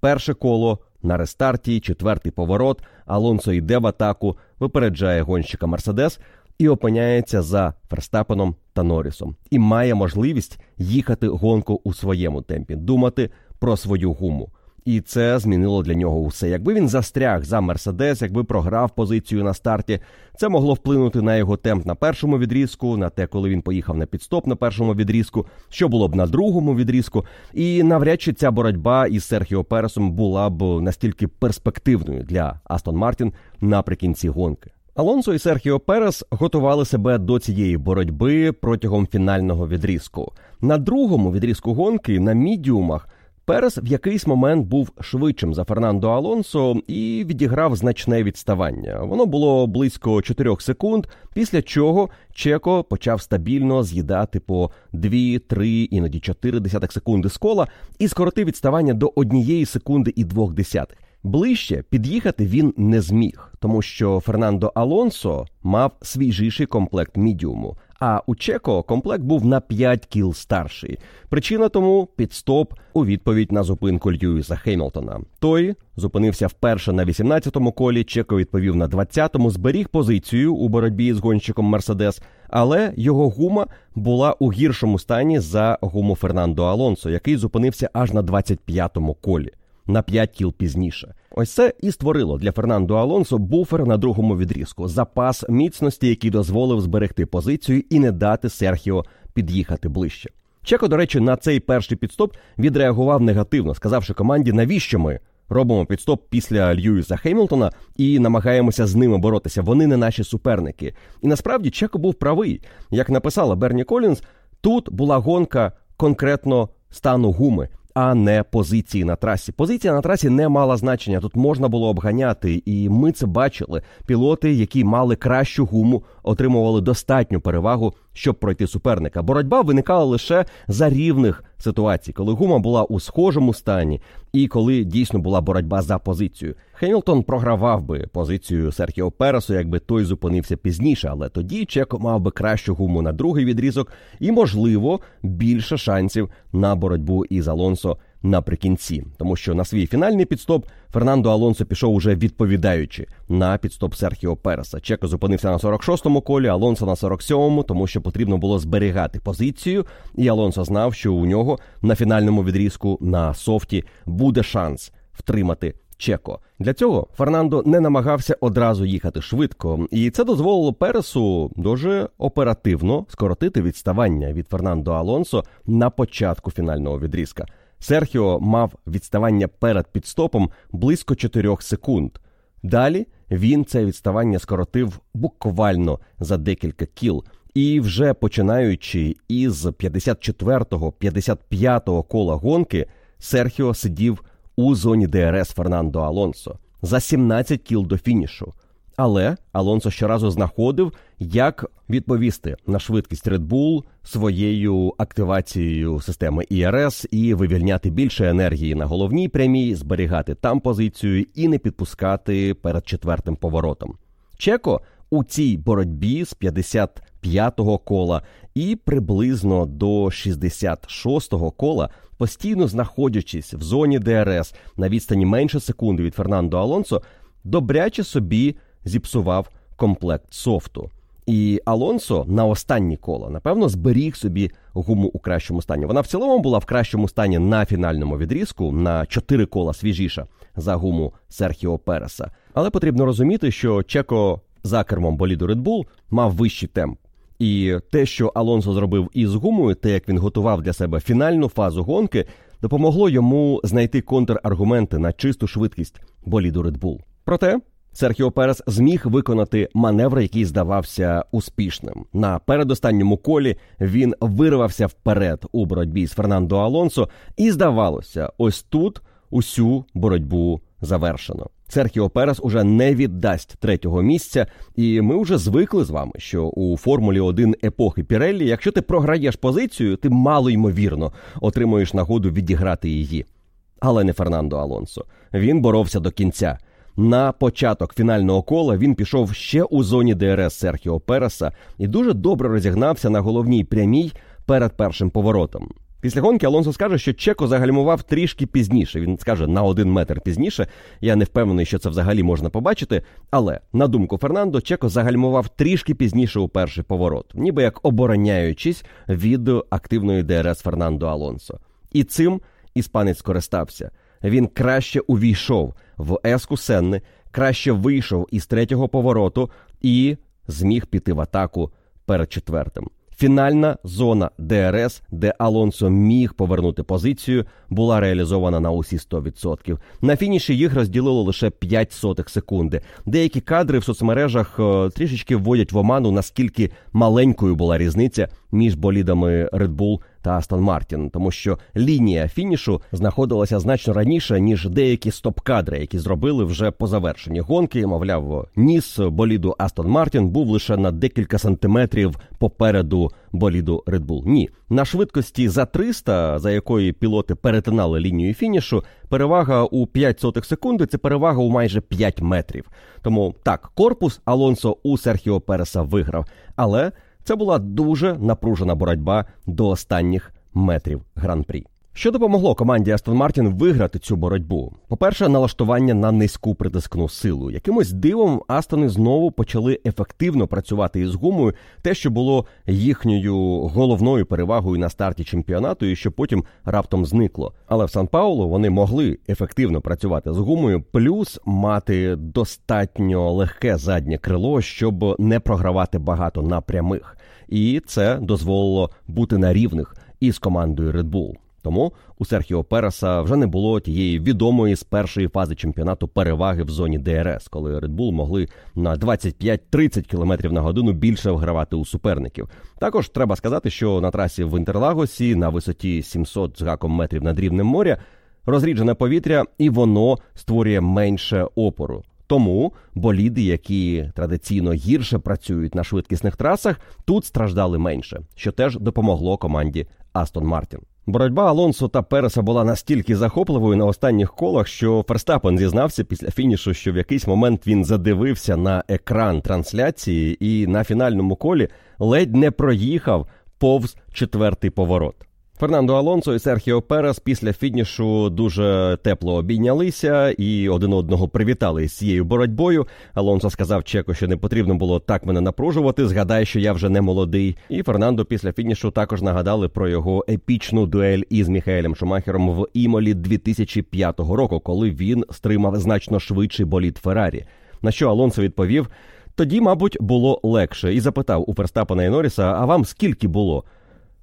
S1: Перше коло на рестарті, четвертий поворот. Алонсо йде в атаку, випереджає гонщика Мерседес і опиняється за Ферстапеном та Норрісом. і має можливість їхати гонку у своєму темпі, думати про свою гуму. І це змінило для нього усе. Якби він застряг за Мерседес, якби програв позицію на старті, це могло вплинути на його темп на першому відрізку, на те, коли він поїхав на підстоп на першому відрізку, що було б на другому відрізку. І навряд чи ця боротьба із Серхіо Пересом була б настільки перспективною для Астон Мартін наприкінці гонки. Алонсо і Серхіо Перес готували себе до цієї боротьби протягом фінального відрізку. На другому відрізку гонки на мідіумах Перес в якийсь момент був швидшим за Фернандо Алонсо і відіграв значне відставання. Воно було близько 4 секунд, після чого Чеко почав стабільно з'їдати по 2, 3, іноді 4 десятих секунди з кола і скоротив відставання до однієї секунди і двох десятих. Ближче під'їхати він не зміг, тому що Фернандо Алонсо мав свіжіший комплект мідіуму. А у Чеко комплект був на 5 кіл старший. Причина тому підстоп у відповідь на зупинку Льюіса Хеймлтона. Той зупинився вперше на 18-му колі. Чеко відповів на 20-му, зберіг позицію у боротьбі з гонщиком Мерседес, але його гума була у гіршому стані за гуму Фернандо Алонсо, який зупинився аж на 25-му колі на 5 кіл пізніше. Ось це і створило для Фернандо Алонсо буфер на другому відрізку, запас міцності, який дозволив зберегти позицію і не дати Серхіо під'їхати ближче. Чеко, до речі, на цей перший підстоп відреагував негативно, сказавши команді, навіщо ми робимо підстоп після Льюіса Хеймлтона і намагаємося з ними боротися. Вони не наші суперники. І насправді Чеко був правий. Як написала Берні Колінз, тут була гонка конкретно стану гуми а не позиції на трасі. Позиція на трасі не мала значення. Тут можна було обганяти, і ми це бачили. Пілоти, які мали кращу гуму, отримували достатню перевагу, щоб пройти суперника. Боротьба виникала лише за рівних ситуацій, коли гума була у схожому стані, і коли дійсно була боротьба за позицію. Хемілтон програвав би позицію Серхіо Пересу, якби той зупинився пізніше, але тоді Чеко мав би кращу гуму на другий відрізок і, можливо, більше шансів на боротьбу із Алонсо наприкінці, тому що на свій фінальний підстоп Фернандо Алонсо пішов уже відповідаючи на підстоп Серхіо Переса. Чеко зупинився на 46-му колі, Алонсо на 47-му, тому що потрібно було зберігати позицію. І Алонсо знав, що у нього на фінальному відрізку на софті буде шанс втримати. Чеко для цього Фернандо не намагався одразу їхати швидко, і це дозволило Пересу дуже оперативно скоротити відставання від Фернандо Алонсо на початку фінального відрізка. Серхіо мав відставання перед підстопом близько 4 секунд. Далі він це відставання скоротив буквально за декілька кіл. І вже починаючи із 54-го, 55-го кола гонки, Серхіо сидів у зоні ДРС Фернандо Алонсо за 17 кіл до фінішу. Але Алонсо щоразу знаходив, як відповісти на швидкість Red Bull своєю активацією системи ІРС і вивільняти більше енергії на головній прямій, зберігати там позицію і не підпускати перед четвертим поворотом. Чеко у цій боротьбі з 55-го кола і приблизно до 66-го кола, постійно знаходячись в зоні ДРС на відстані менше секунди від Фернандо Алонсо, добряче собі зіпсував комплект софту. І Алонсо на останні коло, напевно, зберіг собі гуму у кращому стані. Вона в цілому була в кращому стані на фінальному відрізку на 4 кола свіжіша за гуму Серхіо Переса. Але потрібно розуміти, що Чеко за кермом боліду Red Bull мав вищий темп. І те, що Алонсо зробив із гумою, те, як він готував для себе фінальну фазу гонки, допомогло йому знайти контраргументи на чисту швидкість боліду Red Bull. Проте Серхіо Перес зміг виконати маневр, який здавався успішним. На передостанньому колі він вирвався вперед у боротьбі з Фернандо Алонсо, і здавалося, ось тут усю боротьбу завершено. Серхіо Перес уже не віддасть третього місця, і ми вже звикли з вами, що у Формулі 1 епохи Піреллі, якщо ти програєш позицію, ти мало ймовірно отримуєш нагоду відіграти її. Але не Фернандо Алонсо. Він боровся до кінця. На початок фінального кола він пішов ще у зоні ДРС Серхіо Переса і дуже добре розігнався на головній прямій перед першим поворотом. Після гонки Алонсо скаже, що Чеко загальмував трішки пізніше. Він скаже на один метр пізніше. Я не впевнений, що це взагалі можна побачити. Але на думку Фернандо, Чеко загальмував трішки пізніше у перший поворот, ніби як обороняючись від активної ДРС Фернандо Алонсо. І цим іспанець скористався. Він краще увійшов в еску Сенни, краще вийшов із третього повороту і зміг піти в атаку перед четвертим. Фінальна зона ДРС, де Алонсо міг повернути позицію, була реалізована на усі 100%. На фініші їх розділило лише 5 сотих секунди. Деякі кадри в соцмережах е, трішечки вводять в оману, наскільки маленькою була різниця між болідами Red Bull та Астон Мартін, тому що лінія фінішу знаходилася значно раніше ніж деякі стоп-кадри, які зробили вже по завершенні гонки. Мовляв, ніс боліду Астон Мартін був лише на декілька сантиметрів попереду боліду Red Bull. Ні, на швидкості за 300, за якої пілоти перетинали лінію фінішу, перевага у 5 сотих секунди це перевага у майже 5 метрів. Тому так, корпус Алонсо у Серхіо Переса виграв, але це була дуже напружена боротьба до останніх метрів гран-прі. Що допомогло команді Астон Мартін виграти цю боротьбу? По-перше, налаштування на низьку притискну силу. Якимось дивом Астони знову почали ефективно працювати із гумою, те, що було їхньою головною перевагою на старті чемпіонату, і що потім раптом зникло. Але в Сан Паулу вони могли ефективно працювати з гумою, плюс мати достатньо легке заднє крило, щоб не програвати багато на прямих. І це дозволило бути на рівних із командою Red Bull. Тому у Серхіо Переса вже не було тієї відомої з першої фази чемпіонату переваги в зоні ДРС, коли Red Bull могли на 25-30 км на годину більше вгравати у суперників. Також треба сказати, що на трасі в Інтерлагосі на висоті 700 з гаком метрів над рівнем моря розріджене повітря, і воно створює менше опору. Тому боліди, які традиційно гірше працюють на швидкісних трасах, тут страждали менше, що теж допомогло команді Астон Мартін. Боротьба Алонсо та Переса була настільки захопливою на останніх колах, що Ферстапен зізнався після фінішу, що в якийсь момент він задивився на екран трансляції і на фінальному колі ледь не проїхав повз четвертий поворот. Фернандо Алонсо і Серхіо Перес після фінішу дуже тепло обійнялися і один одного привітали з цією боротьбою. Алонсо сказав Чеко, що не потрібно було так мене напружувати. Згадай, що я вже не молодий. І Фернандо після фінішу також нагадали про його епічну дуель із Міхаелем Шумахером в Імолі 2005 року, коли він стримав значно швидший боліт Феррарі. На що Алонсо відповів: тоді, мабуть, було легше, і запитав у Ферстапена і Норріса, А вам скільки було?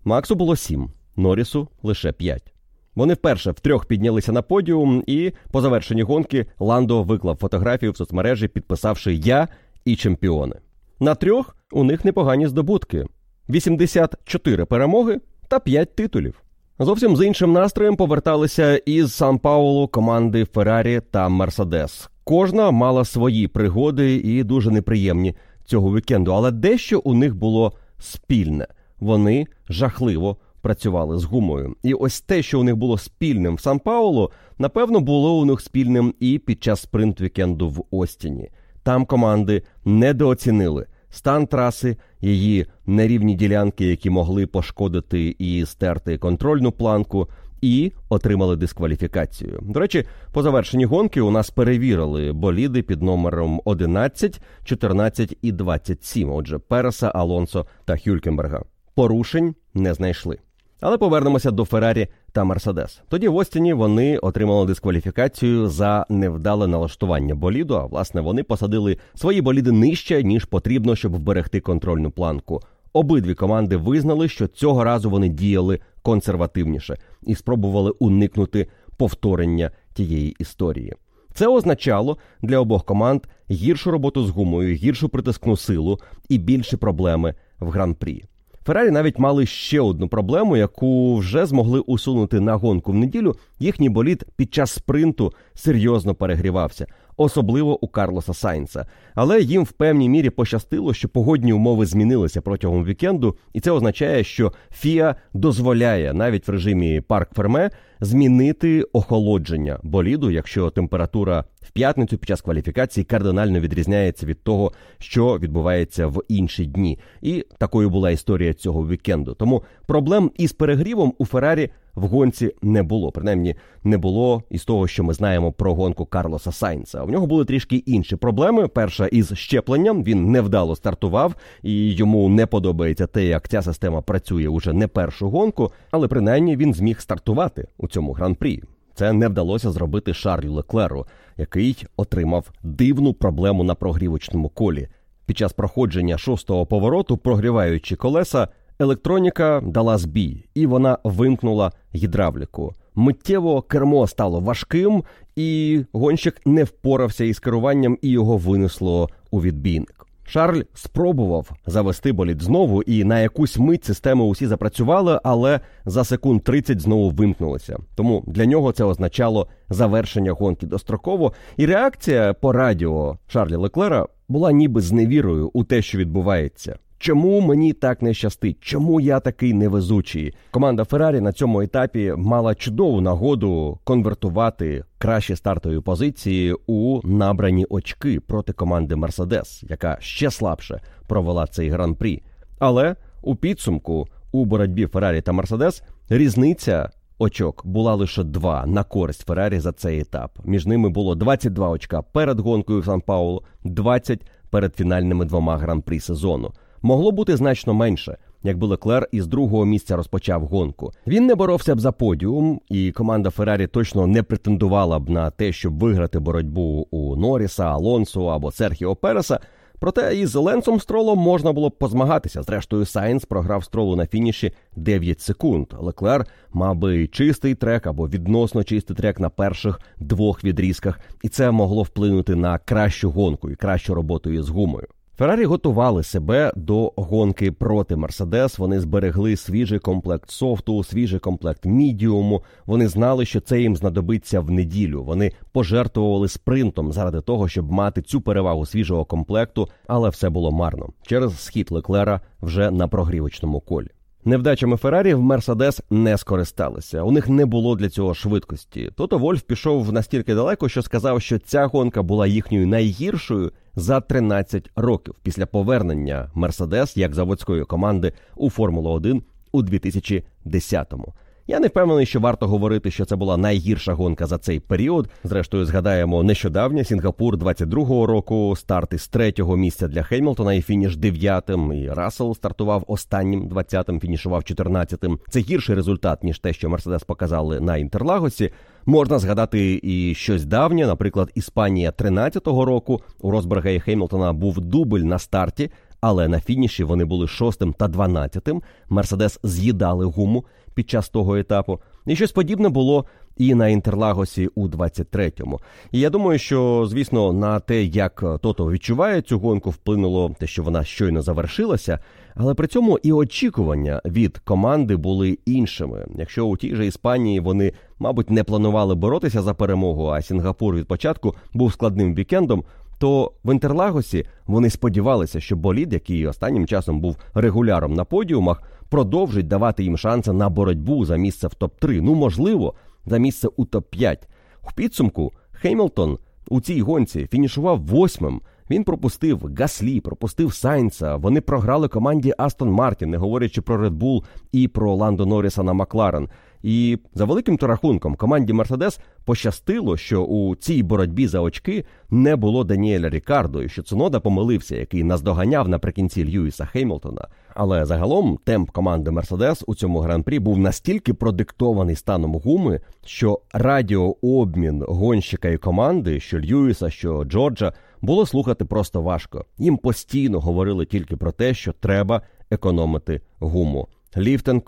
S1: Максу було сім. Норрісу лише 5. Вони вперше втрьох піднялися на подіум, і по завершенні гонки Ландо виклав фотографію в соцмережі, підписавши Я і чемпіони. На трьох у них непогані здобутки: 84 перемоги та 5 титулів. Зовсім з іншим настроєм поверталися із Сан Паулу команди Феррарі та Мерседес. Кожна мала свої пригоди і дуже неприємні цього вікенду, але дещо у них було спільне. Вони жахливо працювали з гумою. І ось те, що у них було спільним в Сан Паулу, напевно, було у них спільним і під час спринт вікенду в Остіні. Там команди недооцінили стан траси, її нерівні ділянки, які могли пошкодити і стерти контрольну планку. І отримали дискваліфікацію. До речі, по завершенні гонки у нас перевірили боліди під номером 11, 14 і 27. Отже, Переса, Алонсо та Хюлькенберга. Порушень не знайшли. Але повернемося до Феррарі та Мерседес. Тоді в Остіні вони отримали дискваліфікацію за невдале налаштування боліду. А власне вони посадили свої боліди нижче ніж потрібно, щоб вберегти контрольну планку. Обидві команди визнали, що цього разу вони діяли консервативніше і спробували уникнути повторення тієї історії. Це означало для обох команд гіршу роботу з гумою, гіршу притискну силу і більші проблеми в гран-прі. Феррарі навіть мали ще одну проблему, яку вже змогли усунути на гонку в неділю. Їхній болід під час спринту серйозно перегрівався, особливо у Карлоса Сайнца. Але їм в певній мірі пощастило, що погодні умови змінилися протягом вікенду, і це означає, що Фіа дозволяє навіть в режимі парк Ферме змінити охолодження боліду, якщо температура в п'ятницю під час кваліфікації кардинально відрізняється від того, що відбувається в інші дні. І такою була історія цього вікенду. Тому проблем із перегрівом у Феррарі в гонці не було. Принаймні не було із того, що ми знаємо про гонку Карлоса Сайнца. У нього були трішки інші проблеми. Перша із щепленням він невдало стартував, і йому не подобається те, як ця система працює уже не першу гонку, але принаймні він зміг стартувати у цьому гран-прі. Це не вдалося зробити Шарлю Леклеру, який отримав дивну проблему на прогрівочному колі. Під час проходження шостого повороту, прогріваючи колеса, електроніка дала збій, і вона вимкнула гідравліку. Миттєво кермо стало важким, і гонщик не впорався із керуванням і його винесло у відбійник. Шарль спробував завести болід знову, і на якусь мить системи усі запрацювали, але за секунд 30 знову вимкнулися. Тому для нього це означало завершення гонки достроково. І реакція по радіо Шарлі Леклера була ніби з невірою у те, що відбувається. Чому мені так не щастить? Чому я такий невезучий? Команда Феррарі на цьому етапі мала чудову нагоду конвертувати кращі стартові позиції у набрані очки проти команди Мерседес, яка ще слабше провела цей гран-прі. Але у підсумку у боротьбі Феррарі та Мерседес різниця. Очок була лише два на користь Феррарі за цей етап. Між ними було 22 очка перед гонкою в Сан Паулу, 20 перед фінальними двома гран-прі сезону могло бути значно менше, якби Леклер із другого місця розпочав гонку. Він не боровся б за подіум, і команда Феррарі точно не претендувала б на те, щоб виграти боротьбу у Норріса, Алонсо або Серхіо Переса. Проте із Ленсом Стролом можна було б позмагатися. Зрештою, Сайнс програв стролу на фініші 9 секунд. Леклер мав би чистий трек або відносно чистий трек на перших двох відрізках, і це могло вплинути на кращу гонку і кращу роботу із гумою. Феррарі готували себе до гонки проти Мерседес. Вони зберегли свіжий комплект софту, свіжий комплект мідіуму. Вони знали, що це їм знадобиться в неділю. Вони пожертвували спринтом заради того, щоб мати цю перевагу свіжого комплекту, але все було марно через схід Леклера вже на прогрівочному колі. Невдачами Феррарі в Мерседес не скористалися. У них не було для цього швидкості. Тото Вольф пішов настільки далеко, що сказав, що ця гонка була їхньою найгіршою за 13 років після повернення Мерседес як заводської команди у Формулу 1 у 2010-му. Я не впевнений, що варто говорити, що це була найгірша гонка за цей період. Зрештою, згадаємо нещодавнє Сінгапур 22-го року, старт із третього місця для Хеймлтона і фініш дев'ятим. І Рассел стартував останнім 20-тим, фінішував 14-тим. Це гірший результат ніж те, що Мерседес показали на Інтерлагосі. Можна згадати і щось давнє, наприклад, Іспанія 13-го року. У Росберга і Хеймлтона був дубль на старті. Але на фініші вони були шостим та дванадцятим. Мерседес з'їдали гуму під час того етапу. І щось подібне було і на Інтерлагосі у 23-му. І я думаю, що звісно на те, як тото відчуває цю гонку, вплинуло те, що вона щойно завершилася. Але при цьому і очікування від команди були іншими. Якщо у тій же Іспанії вони, мабуть, не планували боротися за перемогу, а Сінгапур від початку був складним вікендом. То в Інтерлагосі вони сподівалися, що болід, який останнім часом був регуляром на подіумах, продовжить давати їм шанси на боротьбу за місце в топ-3. Ну, можливо, за місце у топ-5. В підсумку Хеймлтон у цій гонці фінішував восьмим. Він пропустив Гаслі, пропустив Сайнца. Вони програли команді Астон Мартін, не говорячи про Red Bull і про Ландо Норріса на Макларен. І за великим то рахунком команді Мерседес пощастило, що у цій боротьбі за очки не було Даніеля Рікардо, і що Цунода помилився, який наздоганяв наприкінці Льюіса Хеймлтона. Але загалом темп команди Мерседес у цьому гран-прі був настільки продиктований станом гуми, що радіообмін гонщика і команди, що Льюіса, що Джорджа, було слухати просто важко. Їм постійно говорили тільки про те, що треба економити гуму. Lift and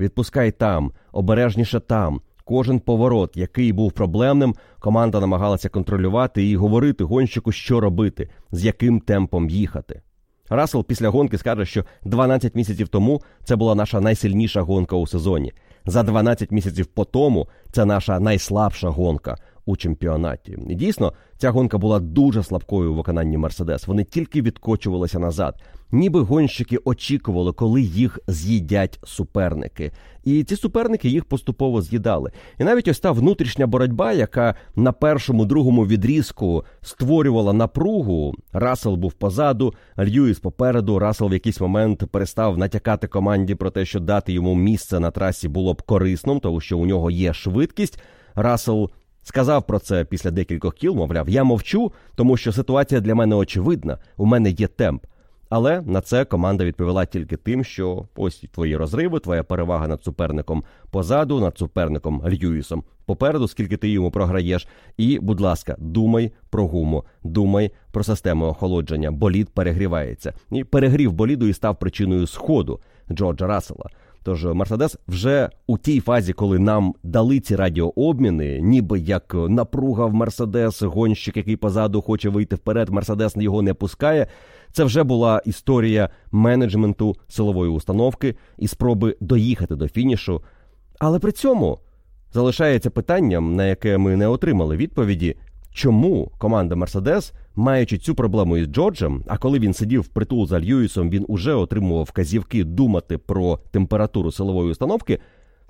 S1: відпускай там, обережніше там. Кожен поворот, який був проблемним, команда намагалася контролювати і говорити гонщику, що робити, з яким темпом їхати. Рассел після гонки скаже, що 12 місяців тому це була наша найсильніша гонка у сезоні. За 12 місяців по тому це наша найслабша гонка у чемпіонаті. І дійсно, ця гонка була дуже слабкою у виконанні Мерседес. Вони тільки відкочувалися назад ніби гонщики очікували, коли їх з'їдять суперники. І ці суперники їх поступово з'їдали. І навіть ось та внутрішня боротьба, яка на першому другому відрізку створювала напругу. Расел був позаду, Льюіс попереду. Расел в якийсь момент перестав натякати команді про те, що дати йому місце на трасі було б корисним, тому що у нього є швидкість. Расел сказав про це після декількох кіл, мовляв, я мовчу, тому що ситуація для мене очевидна. У мене є темп. Але на це команда відповіла тільки тим, що ось твої розриви, твоя перевага над суперником позаду, над суперником Льюісом попереду, скільки ти йому програєш. І, будь ласка, думай про гуму, думай про систему охолодження. Болід перегрівається. І перегрів боліду і став причиною сходу Джорджа Рассела. Тож Мерседес вже у тій фазі, коли нам дали ці радіообміни, ніби як напруга в Мерседес, гонщик, який позаду хоче вийти вперед, Мерседес його не пускає. Це вже була історія менеджменту силової установки і спроби доїхати до фінішу. Але при цьому залишається питанням, на яке ми не отримали відповіді, чому команда Мерседес, маючи цю проблему із Джорджем, а коли він сидів в притул за Льюісом, він уже отримував вказівки думати про температуру силової установки.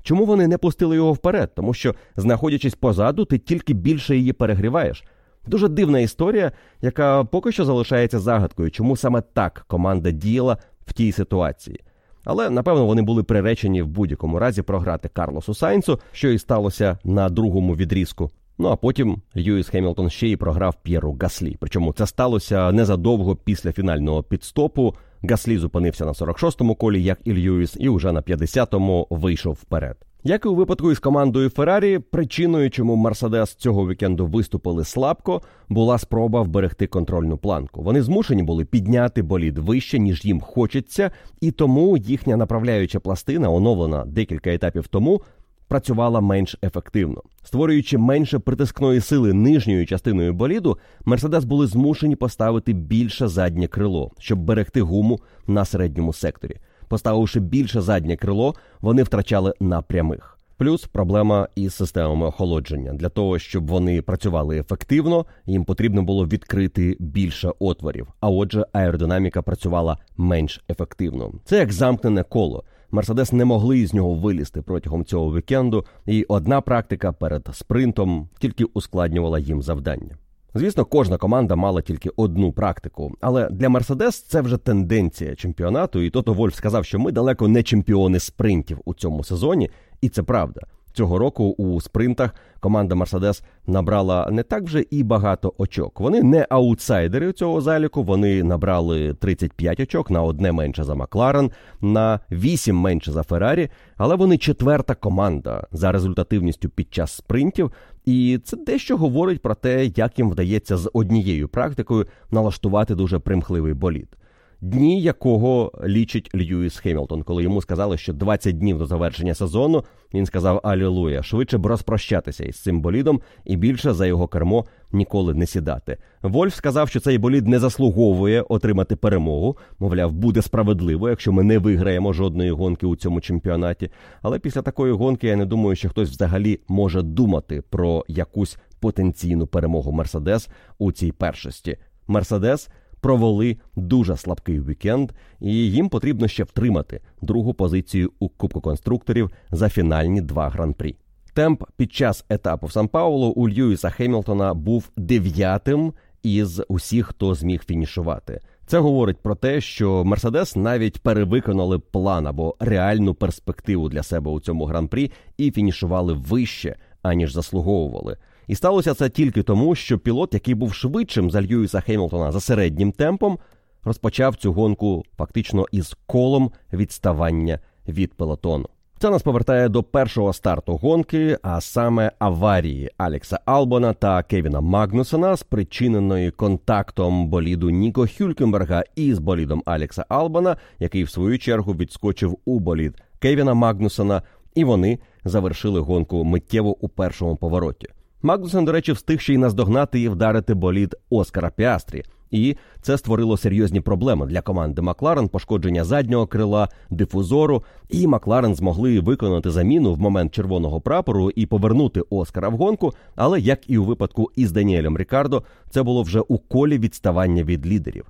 S1: Чому вони не пустили його вперед? Тому що, знаходячись позаду, ти тільки більше її перегріваєш. Дуже дивна історія, яка поки що залишається загадкою, чому саме так команда діяла в тій ситуації. Але напевно вони були приречені в будь-якому разі програти Карлосу Сайнцу, що і сталося на другому відрізку. Ну а потім Льюіс Хемілтон ще й програв П'єру Гаслі. Причому це сталося незадовго після фінального підстопу. Гаслі зупинився на 46-му колі, як і Льюіс, і вже на 50-му вийшов вперед. Як і у випадку із командою Феррарі, причиною, чому Мерседес цього вікенду виступили слабко, була спроба вберегти контрольну планку. Вони змушені були підняти болід вище, ніж їм хочеться, і тому їхня направляюча пластина, оновлена декілька етапів тому, працювала менш ефективно. Створюючи менше притискної сили нижньою частиною боліду, Мерседес були змушені поставити більше заднє крило, щоб берегти гуму на середньому секторі. Поставивши більше заднє крило, вони втрачали на прямих. Плюс проблема із системами охолодження. Для того, щоб вони працювали ефективно, їм потрібно було відкрити більше отворів. А отже, аеродинаміка працювала менш ефективно. Це як замкнене коло. Мерседес не могли з нього вилізти протягом цього вікенду, і одна практика перед спринтом тільки ускладнювала їм завдання. Звісно, кожна команда мала тільки одну практику, але для Мерседес це вже тенденція чемпіонату. І Тото Вольф сказав, що ми далеко не чемпіони спринтів у цьому сезоні, і це правда. Цього року у спринтах команда Мерседес набрала не так вже і багато очок. Вони не аутсайдери цього заліку. Вони набрали 35 очок на одне менше за Макларен, на 8 менше за Феррарі, але вони четверта команда за результативністю під час спринтів. І це дещо говорить про те, як їм вдається з однією практикою налаштувати дуже примхливий болід дні якого лічить Льюіс Хемілтон, коли йому сказали, що 20 днів до завершення сезону він сказав Алілуя, швидше б розпрощатися із цим болідом і більше за його кермо ніколи не сідати. Вольф сказав, що цей болід не заслуговує отримати перемогу. Мовляв, буде справедливо, якщо ми не виграємо жодної гонки у цьому чемпіонаті. Але після такої гонки я не думаю, що хтось взагалі може думати про якусь потенційну перемогу Мерседес у цій першості. Мерседес провели дуже слабкий вікенд, і їм потрібно ще втримати другу позицію у Кубку конструкторів за фінальні два гран-прі. Темп під час етапу в Сан Паулу у Льюіса Хемілтона був дев'ятим із усіх, хто зміг фінішувати. Це говорить про те, що Мерседес навіть перевиконали план або реальну перспективу для себе у цьому гран-прі і фінішували вище, аніж заслуговували. І сталося це тільки тому, що пілот, який був швидшим за Льюіса Хеймлтона за середнім темпом, розпочав цю гонку фактично із колом відставання від пелотону. Це нас повертає до першого старту гонки, а саме аварії Алекса Албона та Кевіна Магнусона, спричиненої контактом боліду Ніко Хюлькенберга із болідом Алекса Албона, який в свою чергу відскочив у болід Кевіна Магнусона, і вони завершили гонку миттєво у першому повороті. Магнусен, до речі, встиг ще й наздогнати і вдарити болід Оскара Піастрі. І це створило серйозні проблеми для команди Макларен, пошкодження заднього крила, дифузору. І Макларен змогли виконати заміну в момент червоного прапору і повернути Оскара в гонку. Але як і у випадку із Даніелем Рікардо, це було вже у колі відставання від лідерів.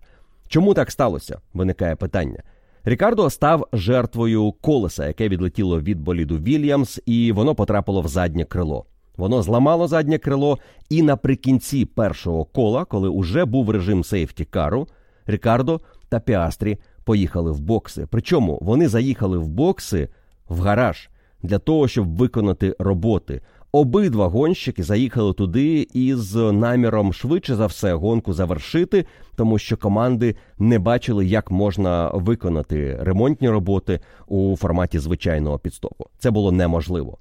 S1: Чому так сталося? Виникає питання. Рікардо став жертвою колеса, яке відлетіло від боліду Вільямс, і воно потрапило в заднє крило. Воно зламало заднє крило, і наприкінці першого кола, коли уже був режим сейфті кару, Рікардо та Піастрі поїхали в бокси. Причому вони заїхали в бокси в гараж для того, щоб виконати роботи. Обидва гонщики заїхали туди із наміром швидше за все гонку завершити, тому що команди не бачили, як можна виконати ремонтні роботи у форматі звичайного підстопу. Це було неможливо.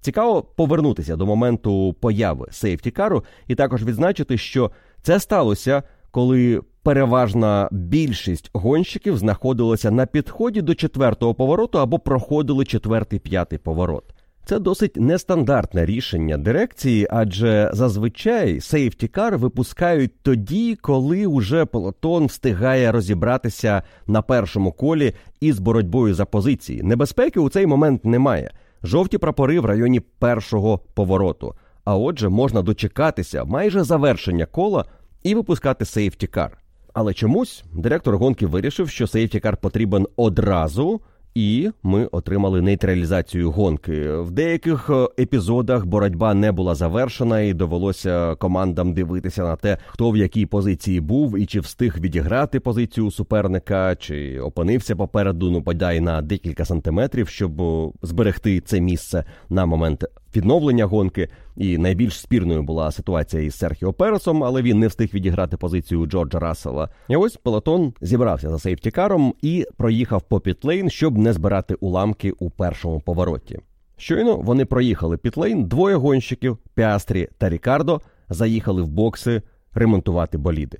S1: Цікаво повернутися до моменту появи сейфтікару і також відзначити, що це сталося, коли переважна більшість гонщиків знаходилася на підході до четвертого повороту або проходили четвертий п'ятий поворот. Це досить нестандартне рішення дирекції, адже зазвичай сейфтікар випускають тоді, коли уже пелотон встигає розібратися на першому колі із боротьбою за позиції. Небезпеки у цей момент немає жовті прапори в районі першого повороту. А отже, можна дочекатися майже завершення кола і випускати сейфтікар. Але чомусь директор гонки вирішив, що сейфтікар потрібен одразу, і ми отримали нейтралізацію гонки. В деяких е, епізодах боротьба не була завершена, і довелося командам дивитися на те, хто в якій позиції був і чи встиг відіграти позицію суперника, чи опинився попереду, ну подай на декілька сантиметрів, щоб е, зберегти це місце на момент відновлення гонки. І найбільш спірною була ситуація із Серхіо Пересом, але він не встиг відіграти позицію Джорджа Рассела. І ось пелотон зібрався за сейфтікаром і проїхав по пітлейн, щоб не збирати уламки у першому повороті. Щойно вони проїхали пітлейн, двоє гонщиків Піастрі та Рікардо заїхали в бокси ремонтувати боліди.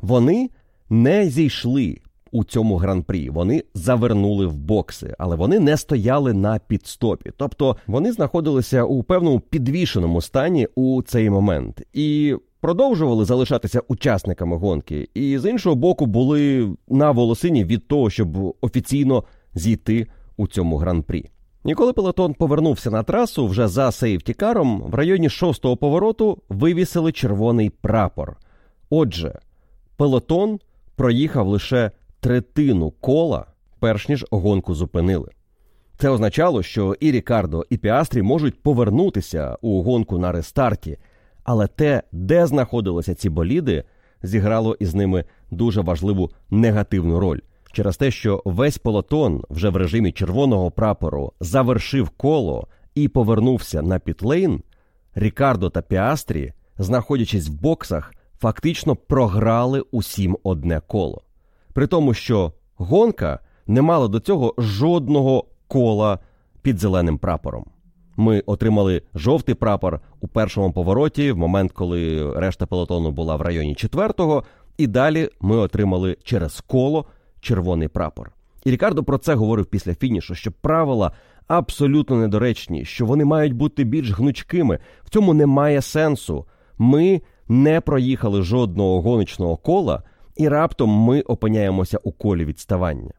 S1: Вони не зійшли у цьому гран-прі. Вони завернули в бокси, але вони не стояли на підстопі. Тобто вони знаходилися у певному підвішеному стані у цей момент і продовжували залишатися учасниками гонки. І з іншого боку, були на волосині від того, щоб офіційно зійти у цьому гран-прі. І коли пелотон повернувся на трасу вже за сейфтікаром, в районі шостого повороту вивісили червоний прапор. Отже, пелотон проїхав лише третину кола, перш ніж гонку зупинили. Це означало, що і Рікардо, і Піастрі можуть повернутися у гонку на рестарті, але те, де знаходилися ці боліди, зіграло із ними дуже важливу негативну роль через те, що весь полотон вже в режимі червоного прапору завершив коло і повернувся на пітлейн, Рікардо та Піастрі, знаходячись в боксах, фактично програли усім одне коло. При тому, що гонка не мала до цього жодного кола під зеленим прапором. Ми отримали жовтий прапор у першому повороті, в момент, коли решта пелотону була в районі четвертого, і далі ми отримали через коло червоний прапор. І Рікардо про це говорив після фінішу, що правила абсолютно недоречні, що вони мають бути більш гнучкими. В цьому немає сенсу. Ми не проїхали жодного гоночного кола, і раптом ми опиняємося у колі відставання.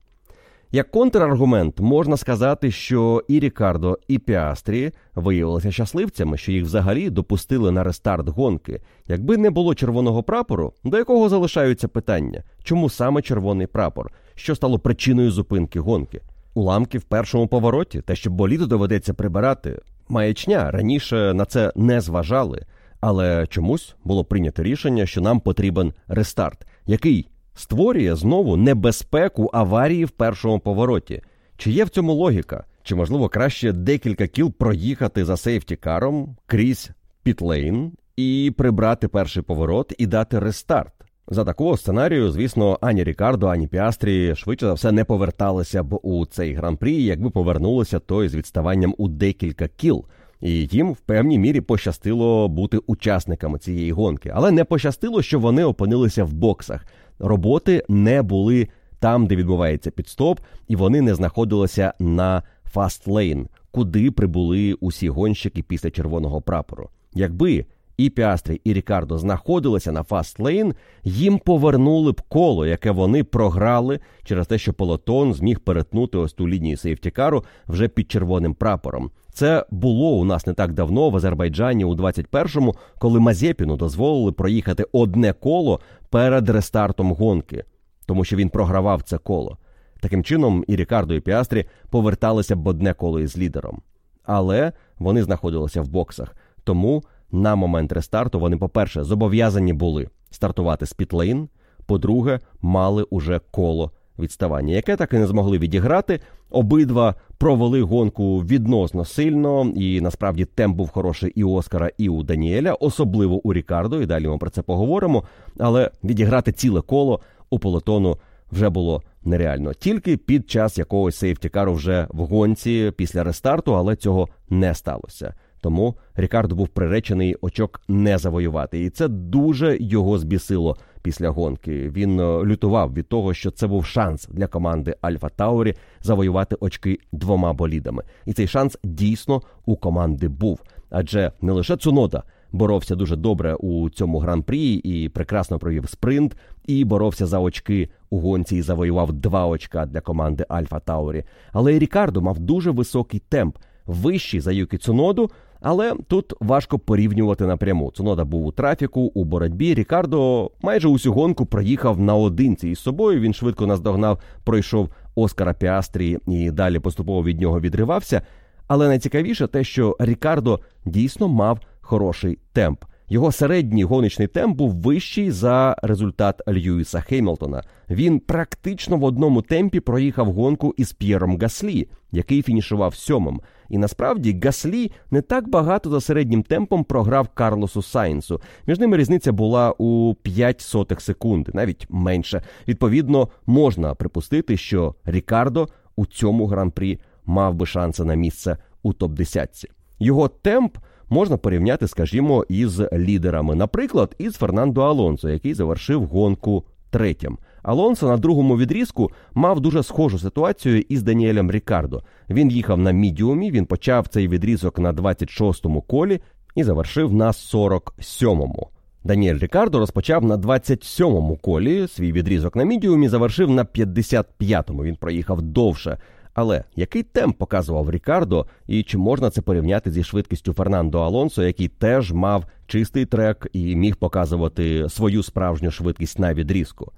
S1: Як контраргумент можна сказати, що і Рікардо, і Піастрі виявилися щасливцями, що їх взагалі допустили на рестарт гонки. Якби не було червоного прапору, до якого залишаються питання, чому саме червоний прапор, що стало причиною зупинки гонки? Уламки в першому повороті, те, що боліду доведеться прибирати, маячня раніше на це не зважали, але чомусь було прийнято рішення, що нам потрібен рестарт, який створює знову небезпеку аварії в першому повороті. Чи є в цьому логіка? Чи можливо краще декілька кіл проїхати за сейфтікаром крізь pit lane і прибрати перший поворот і дати рестарт? За такого сценарію, звісно, ані Рікардо, ані Піастрі швидше за все не поверталися б у цей гран-прі, якби повернулися то й з відставанням у декілька кіл. І їм в певній мірі пощастило бути учасниками цієї гонки, але не пощастило, що вони опинилися в боксах роботи не були там, де відбувається пітстоп, і вони не знаходилися на fast lane, куди прибули усі гонщики після червоного прапору. Якби і Піастрі, і Рікардо знаходилися на fast lane, їм повернули б коло, яке вони програли через те, що пелотон зміг перетнути ось ту лінію safety car у вже під червоним прапором. Це було у нас не так давно в Азербайджані у 21-му, коли Мазепіну дозволили проїхати одне коло перед рестартом гонки, тому що він програвав це коло. Таким чином, і Рікардо, і Піастрі поверталися б в одне коло із лідером. Але вони знаходилися в боксах. Тому на момент рестарту вони, по-перше, зобов'язані були стартувати з пітлейн, по-друге, мали уже коло відставання, яке так і не змогли відіграти. Обидва провели гонку відносно сильно, і насправді темп був хороший і у Оскара, і у Даніеля, особливо у Рікардо. І далі ми про це поговоримо. Але відіграти ціле коло у полотону вже було нереально. Тільки під час якогось сейфтікару вже в гонці після рестарту, але цього не сталося. Тому Рікардо був приречений очок не завоювати, і це дуже його збісило після гонки. Він е, лютував від того, що це був шанс для команди Альфа Таурі завоювати очки двома болідами. І цей шанс дійсно у команди був. Адже не лише Цунода боровся дуже добре у цьому гран-прі і прекрасно провів спринт, і боровся за очки у гонці і завоював два очка для команди Альфа Таурі. Але і Рікардо мав дуже високий темп, вищий за Юкі Цуноду. Але тут важко порівнювати напряму. Цунода був у трафіку, у боротьбі. Рікардо майже усю гонку проїхав наодинці із собою. Він швидко наздогнав, пройшов Оскара Піастрі і далі поступово від нього відривався. Але найцікавіше те, що Рікардо дійсно мав хороший темп. Його середній гоночний темп був вищий за результат Льюіса Хеймлтона. Він практично в одному темпі проїхав гонку із П'єром Гаслі, який фінішував сьомим. І насправді Гаслі не так багато за середнім темпом програв Карлосу Сайнсу. Між ними різниця була у 5 сотих секунди, навіть менше. Відповідно, можна припустити, що Рікардо у цьому гран-прі мав би шанси на місце у топ 10 Його темп можна порівняти, скажімо, із лідерами, наприклад, із Фернандо Алонсо, який завершив гонку третім. Алонсо на другому відрізку мав дуже схожу ситуацію із Даніелем Рікардо. Він їхав на мідіумі, він почав цей відрізок на 26-му колі і завершив на 47-му. Даніель Рікардо розпочав на 27-му колі свій відрізок на мідіумі, завершив на 55-му. Він проїхав довше. Але який темп показував Рікардо, і чи можна це порівняти зі швидкістю Фернандо Алонсо, який теж мав чистий трек і міг показувати свою справжню швидкість на відрізку?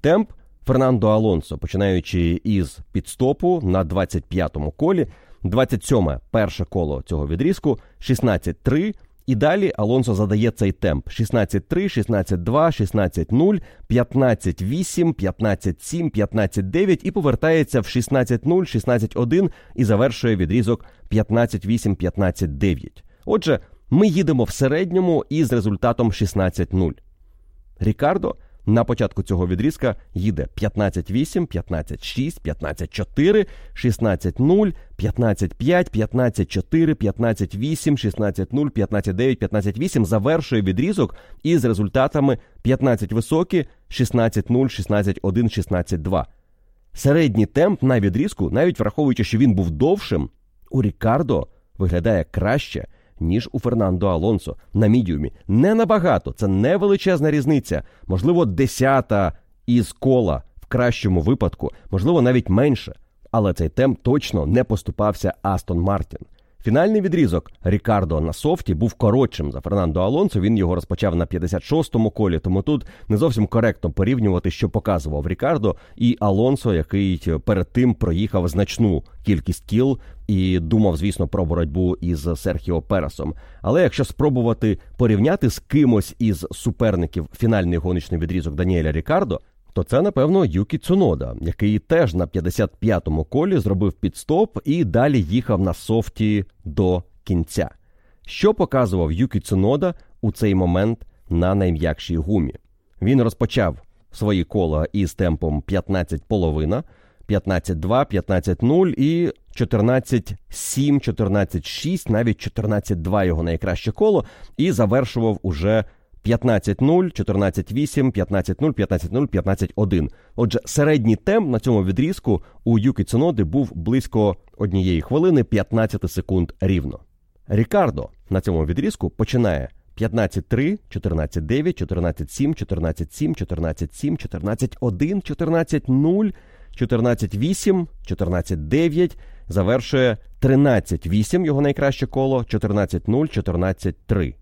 S1: Темп Фернандо Алонсо, починаючи із підстопу на 25-му колі, 27-ме перше коло цього відрізку, 16-3, і далі Алонсо задає цей темп: 16-3, 16-2, 16-0, 15-8, 15-7, 15-9 і повертається в 16-0, 16-1 і завершує відрізок 15-8, 15-9. Отже, ми їдемо в середньому із результатом 16-0. Рікардо на початку цього відрізка їде 15-8, 15-6, 15-4, 16-0, 15-5, 15-4, 15-8, 16-0, 15-9, 15-8 завершує відрізок із результатами 15 високі, 16-0, 16-1, 16-2. Середній темп на відрізку, навіть враховуючи, що він був довшим, у Рікардо виглядає краще ніж у Фернандо Алонсо на мідіумі. Не набагато, це не величезна різниця. Можливо, десята із кола в кращому випадку, можливо, навіть менше. Але цей темп точно не поступався Астон Мартін. Фінальний відрізок Рікардо на софті був коротшим за Фернандо Алонсо. Він його розпочав на 56-му колі, тому тут не зовсім коректно порівнювати, що показував Рікардо і Алонсо, який перед тим проїхав значну кількість кіл і думав, звісно, про боротьбу із Серхіо Пересом. Але якщо спробувати порівняти з кимось із суперників фінальний гоночний відрізок Даніеля Рікардо, то це, напевно, Юкі Цунода, який теж на 55-му колі зробив підстоп і далі їхав на софті до кінця. Що показував Юкі Цунода у цей момент на найм'якшій гумі? Він розпочав свої кола із темпом 15,5, 15-2, 15-0 і 14-7, 14-6, навіть 14-2 його найкраще коло, і завершував уже 15-0, 14-8, 15-0, 15-0, 15-1. Отже, середній темп на цьому відрізку у Юкі Цуноди був близько однієї хвилини 15 секунд рівно. Рікардо на цьому відрізку починає 15-3, 14-9, 14-7, 14-7, 14-7, 14-1, 14-0, 14-8, 14-9, завершує 13-8 його найкраще коло, 14-0, 14-3.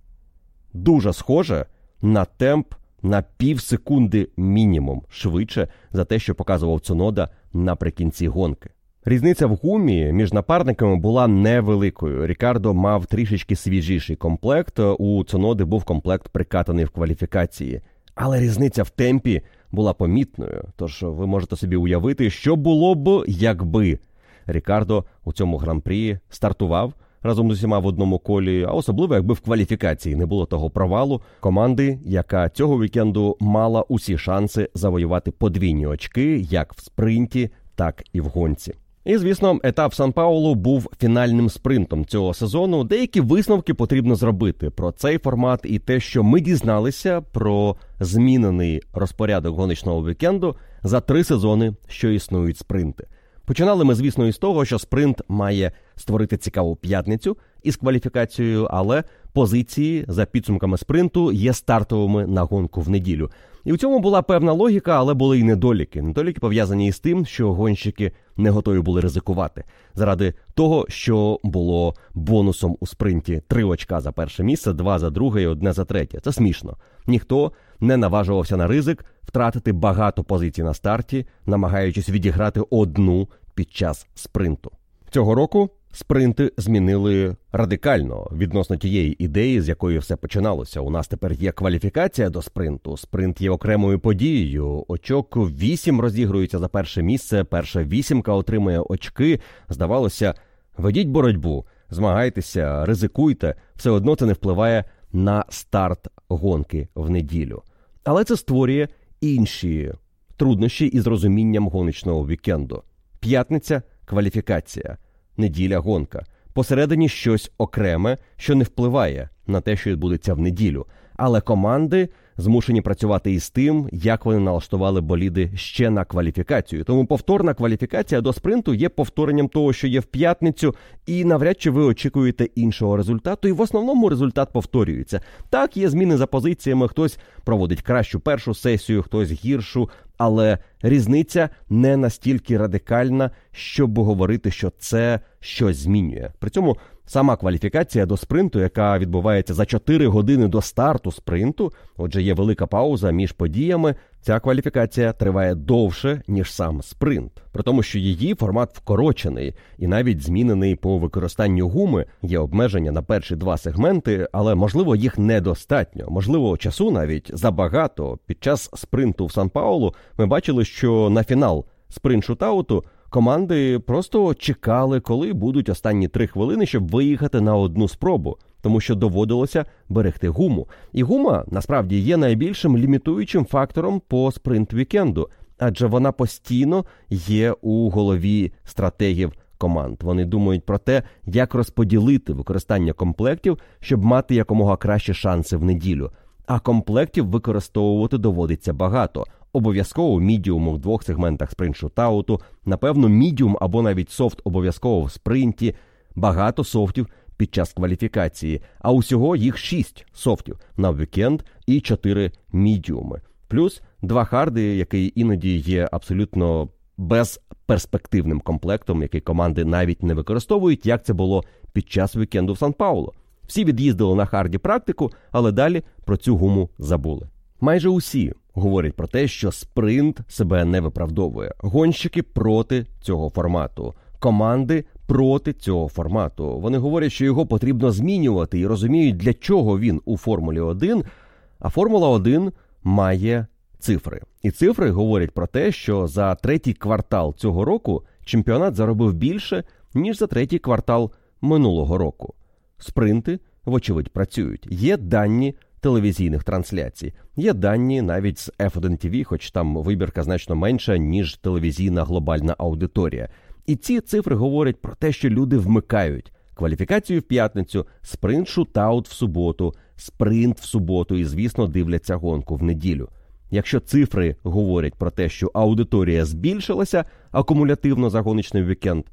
S1: Дуже схоже на темп на пів секунди мінімум швидше за те, що показував Цунода наприкінці гонки. Різниця в гумі між напарниками була невеликою. Рікардо мав трішечки свіжіший комплект. У Цуноди був комплект прикатаний в кваліфікації. Але різниця в темпі була помітною. Тож ви можете собі уявити, що було б, якби Рікардо у цьому гран-прі стартував разом з усіма в одному колі, а особливо якби в кваліфікації не було того провалу команди, яка цього вікенду мала усі шанси завоювати подвійні очки як в спринті, так і в гонці. І, звісно, етап Сан Паулу був фінальним спринтом цього сезону. Деякі висновки потрібно зробити про цей формат і те, що ми дізналися про змінений розпорядок гоночного вікенду за три сезони, що існують спринти. Починали ми, звісно, із того, що спринт має створити цікаву п'ятницю із кваліфікацією, але позиції за підсумками спринту є стартовими на гонку в неділю. І у цьому була певна логіка, але були й недоліки. Недоліки пов'язані із тим, що гонщики не готові були ризикувати заради того, що було бонусом у спринті три очка за перше місце, два за друге і одне за третє. Це смішно. Ніхто не наважувався на ризик втратити багато позицій на старті, намагаючись відіграти одну під час спринту. Цього року спринти змінили радикально відносно тієї ідеї, з якої все починалося. У нас тепер є кваліфікація до спринту. Спринт є окремою подією. Очок вісім розігрується за перше місце. Перша вісімка отримує очки. Здавалося, ведіть боротьбу, змагайтеся, ризикуйте. Все одно це не впливає на старт гонки в неділю. Але це створює інші труднощі із розумінням гоночного вікенду. П'ятниця кваліфікація неділя гонка. Посередині щось окреме, що не впливає на те, що відбудеться в неділю. Але команди змушені працювати із тим, як вони налаштували боліди ще на кваліфікацію. Тому повторна кваліфікація до спринту є повторенням того, що є в п'ятницю, і навряд чи ви очікуєте іншого результату. І в основному результат повторюється. Так, є зміни за позиціями. Хтось проводить кращу першу сесію, хтось гіршу. Але різниця не настільки радикальна, щоб говорити, що це щось змінює. При цьому Сама кваліфікація до спринту, яка відбувається за 4 години до старту спринту, отже, є велика пауза між подіями. Ця кваліфікація триває довше ніж сам спринт, при тому, що її формат вкорочений і навіть змінений по використанню гуми. Є обмеження на перші два сегменти, але можливо їх недостатньо. Можливо, часу навіть забагато. Під час спринту в Сан Паулу ми бачили, що на фінал спринт шутауту Команди просто чекали, коли будуть останні три хвилини, щоб виїхати на одну спробу, тому що доводилося берегти гуму. І гума насправді є найбільшим лімітуючим фактором по спринт-вікенду, адже вона постійно є у голові стратегів команд. Вони думають про те, як розподілити використання комплектів, щоб мати якомога кращі шанси в неділю. А комплектів використовувати доводиться багато. Обов'язково мідіум у двох сегментах спринт-шутауту, напевно, мідіум або навіть soft обов'язково в спринті, багато софтів під час кваліфікації, а усього їх шість софтів на вікенд і чотири мідіуми. Плюс два харди, який іноді є абсолютно безперспективним комплектом, який команди навіть не використовують, як це було під час вікенду в Сан Пауло. Всі від'їздили на харді практику, але далі про цю гуму забули. Майже усі говорять про те, що спринт себе не виправдовує. Гонщики проти цього формату, команди проти цього формату. Вони говорять, що його потрібно змінювати і розуміють, для чого він у Формулі 1, а Формула 1 має цифри. І цифри говорять про те, що за третій квартал цього року чемпіонат заробив більше, ніж за третій квартал минулого року. Спринти, вочевидь, працюють. Є дані телевізійних трансляцій. Є дані навіть з F1 TV, хоч там вибірка значно менша, ніж телевізійна глобальна аудиторія. І ці цифри говорять про те, що люди вмикають кваліфікацію в п'ятницю, спринт шутаут в суботу, спринт в суботу і, звісно, дивляться гонку в неділю. Якщо цифри говорять про те, що аудиторія збільшилася акумулятивно за гоночний вікенд,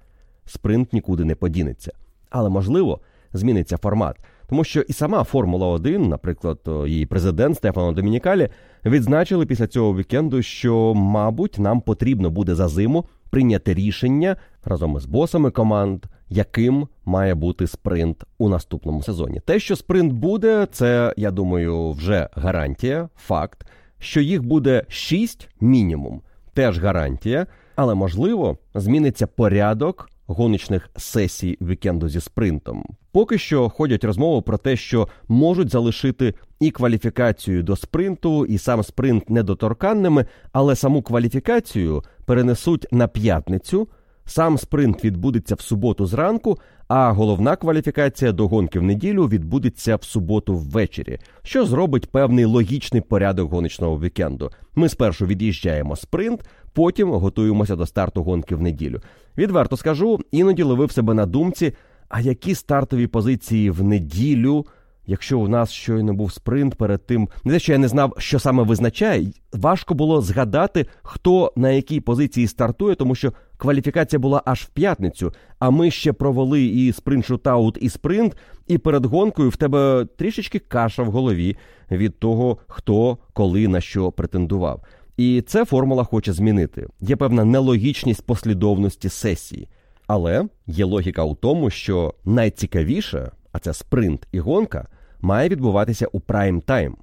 S1: спринт нікуди не подінеться. Але можливо зміниться формат. Тому що і сама Формула 1, наприклад, її президент Стефано Домінікалі, відзначили після цього вікенду, що, мабуть, нам потрібно буде за зиму прийняти рішення разом із босами команд, яким має бути спринт у наступному сезоні. Те, що спринт буде, це я думаю, вже гарантія, факт, що їх буде 6 мінімум, теж гарантія, але можливо зміниться порядок гоночних сесій вікенду зі спринтом. Поки що ходять розмови про те, що можуть залишити і кваліфікацію до спринту, і сам спринт недоторканними, але саму кваліфікацію перенесуть на п'ятницю. Сам спринт відбудеться в суботу зранку, а головна кваліфікація до гонки в неділю відбудеться в суботу ввечері, що зробить певний логічний порядок гоночного вікенду. Ми спершу від'їжджаємо спринт, потім готуємося до старту гонки в неділю. Відверто скажу, іноді ловив себе на думці, а які стартові позиції в неділю Якщо у нас щойно був спринт перед тим, не те, що я не знав, що саме визначає, важко було згадати, хто на якій позиції стартує, тому що кваліфікація була аж в п'ятницю. А ми ще провели і спринт шутаут, і спринт, і перед гонкою в тебе трішечки каша в голові від того, хто коли на що претендував. І це формула хоче змінити. Є певна нелогічність послідовності сесії, але є логіка у тому, що найцікавіше а це спринт і гонка, має відбуватися у прайм-тайм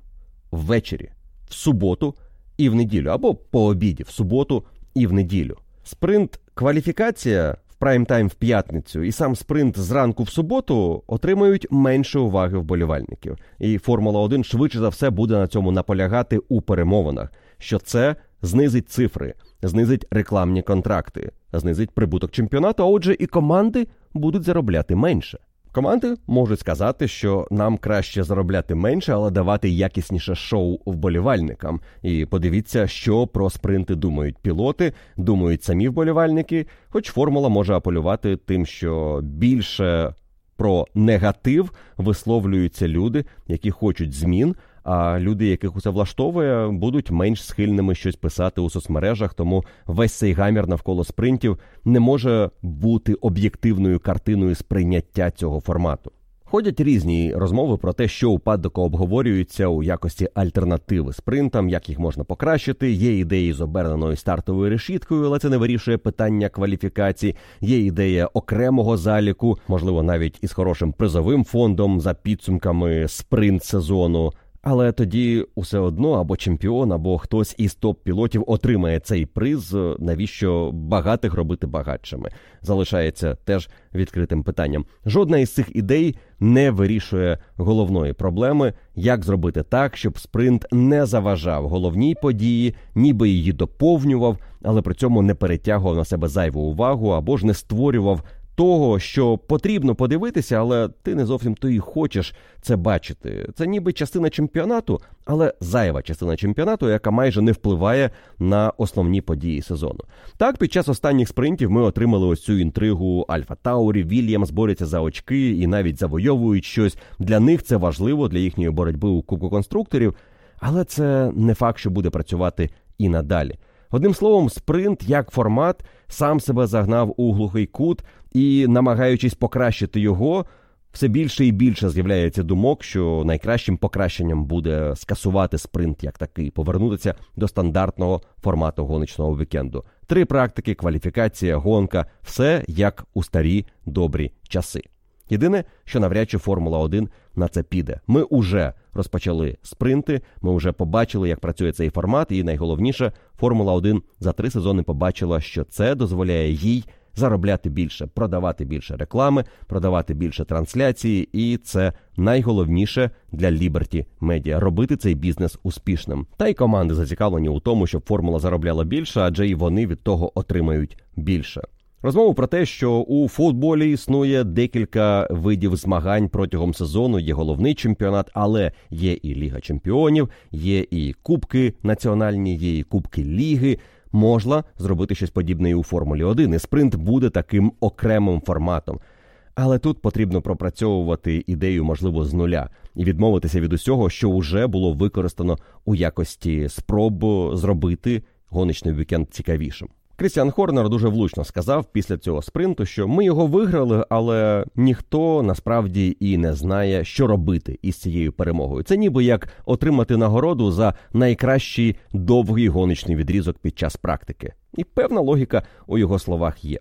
S1: ввечері, в суботу і в неділю, або по обіді, в суботу і в неділю. Спринт кваліфікація в прайм-тайм в п'ятницю і сам спринт зранку в суботу отримають менше уваги вболівальників. І Формула 1 швидше за все буде на цьому наполягати у перемовинах, що це знизить цифри, знизить рекламні контракти, знизить прибуток чемпіонату. А отже, і команди будуть заробляти менше. Команди можуть сказати, що нам краще заробляти менше, але давати якісніше шоу вболівальникам. І подивіться, що про спринти думають пілоти, думають самі вболівальники. Хоч формула може апелювати тим, що більше про негатив висловлюються люди, які хочуть змін. А люди, яких усе влаштовує, будуть менш схильними щось писати у соцмережах. Тому весь цей гамір навколо спринтів не може бути об'єктивною картиною сприйняття цього формату. Ходять різні розмови про те, що у паддоку обговорюються у якості альтернативи спринтам, як їх можна покращити. Є ідеї з оберненою стартовою решіткою, але це не вирішує питання кваліфікації. Є ідея окремого заліку, можливо, навіть із хорошим призовим фондом за підсумками спринт сезону. Але тоді усе одно або чемпіон, або хтось із топ-пілотів отримає цей приз. Навіщо багатих робити багатшими? Залишається теж відкритим питанням. Жодна із цих ідей не вирішує головної проблеми, як зробити так, щоб спринт не заважав головній події, ніби її доповнював, але при цьому не перетягував на себе зайву увагу або ж не створював того, що потрібно подивитися, але ти не зовсім то і хочеш це бачити. Це ніби частина чемпіонату, але зайва частина чемпіонату, яка майже не впливає на основні події сезону. Так, під час останніх спринтів ми отримали ось цю інтригу Альфа Таурі, Вільямс борються за очки і навіть завойовують щось. Для них це важливо для їхньої боротьби у кубку конструкторів, але це не факт, що буде працювати і надалі. Одним словом, спринт як формат сам себе загнав у глухий кут і, намагаючись покращити його, все більше і більше з'являється думок, що найкращим покращенням буде скасувати спринт як такий, повернутися до стандартного формату гоночного вікенду. Три практики, кваліфікація, гонка все як у старі добрі часи. Єдине, що навряд чи Формула 1 на це піде. Ми вже розпочали спринти, ми вже побачили, як працює цей формат, і найголовніше, Формула 1 за три сезони побачила, що це дозволяє їй заробляти більше, продавати більше реклами, продавати більше трансляції, і це найголовніше для Liberty Media – робити цей бізнес успішним. Та й команди зацікавлені у тому, щоб формула заробляла більше, адже і вони від того отримають більше. Розмову про те, що у футболі існує декілька видів змагань протягом сезону. Є головний чемпіонат, але є і Ліга Чемпіонів, є і Кубки національні, є і Кубки Ліги. Можна зробити щось подібне і у Формулі 1, і спринт буде таким окремим форматом. Але тут потрібно пропрацьовувати ідею, можливо, з нуля і відмовитися від усього, що вже було використано у якості спроб зробити гоночний вікенд цікавішим. Крістіан Хорнер дуже влучно сказав після цього спринту, що ми його виграли, але ніхто насправді і не знає, що робити із цією перемогою. Це ніби як отримати нагороду за найкращий довгий гоночний відрізок під час практики. І певна логіка у його словах є.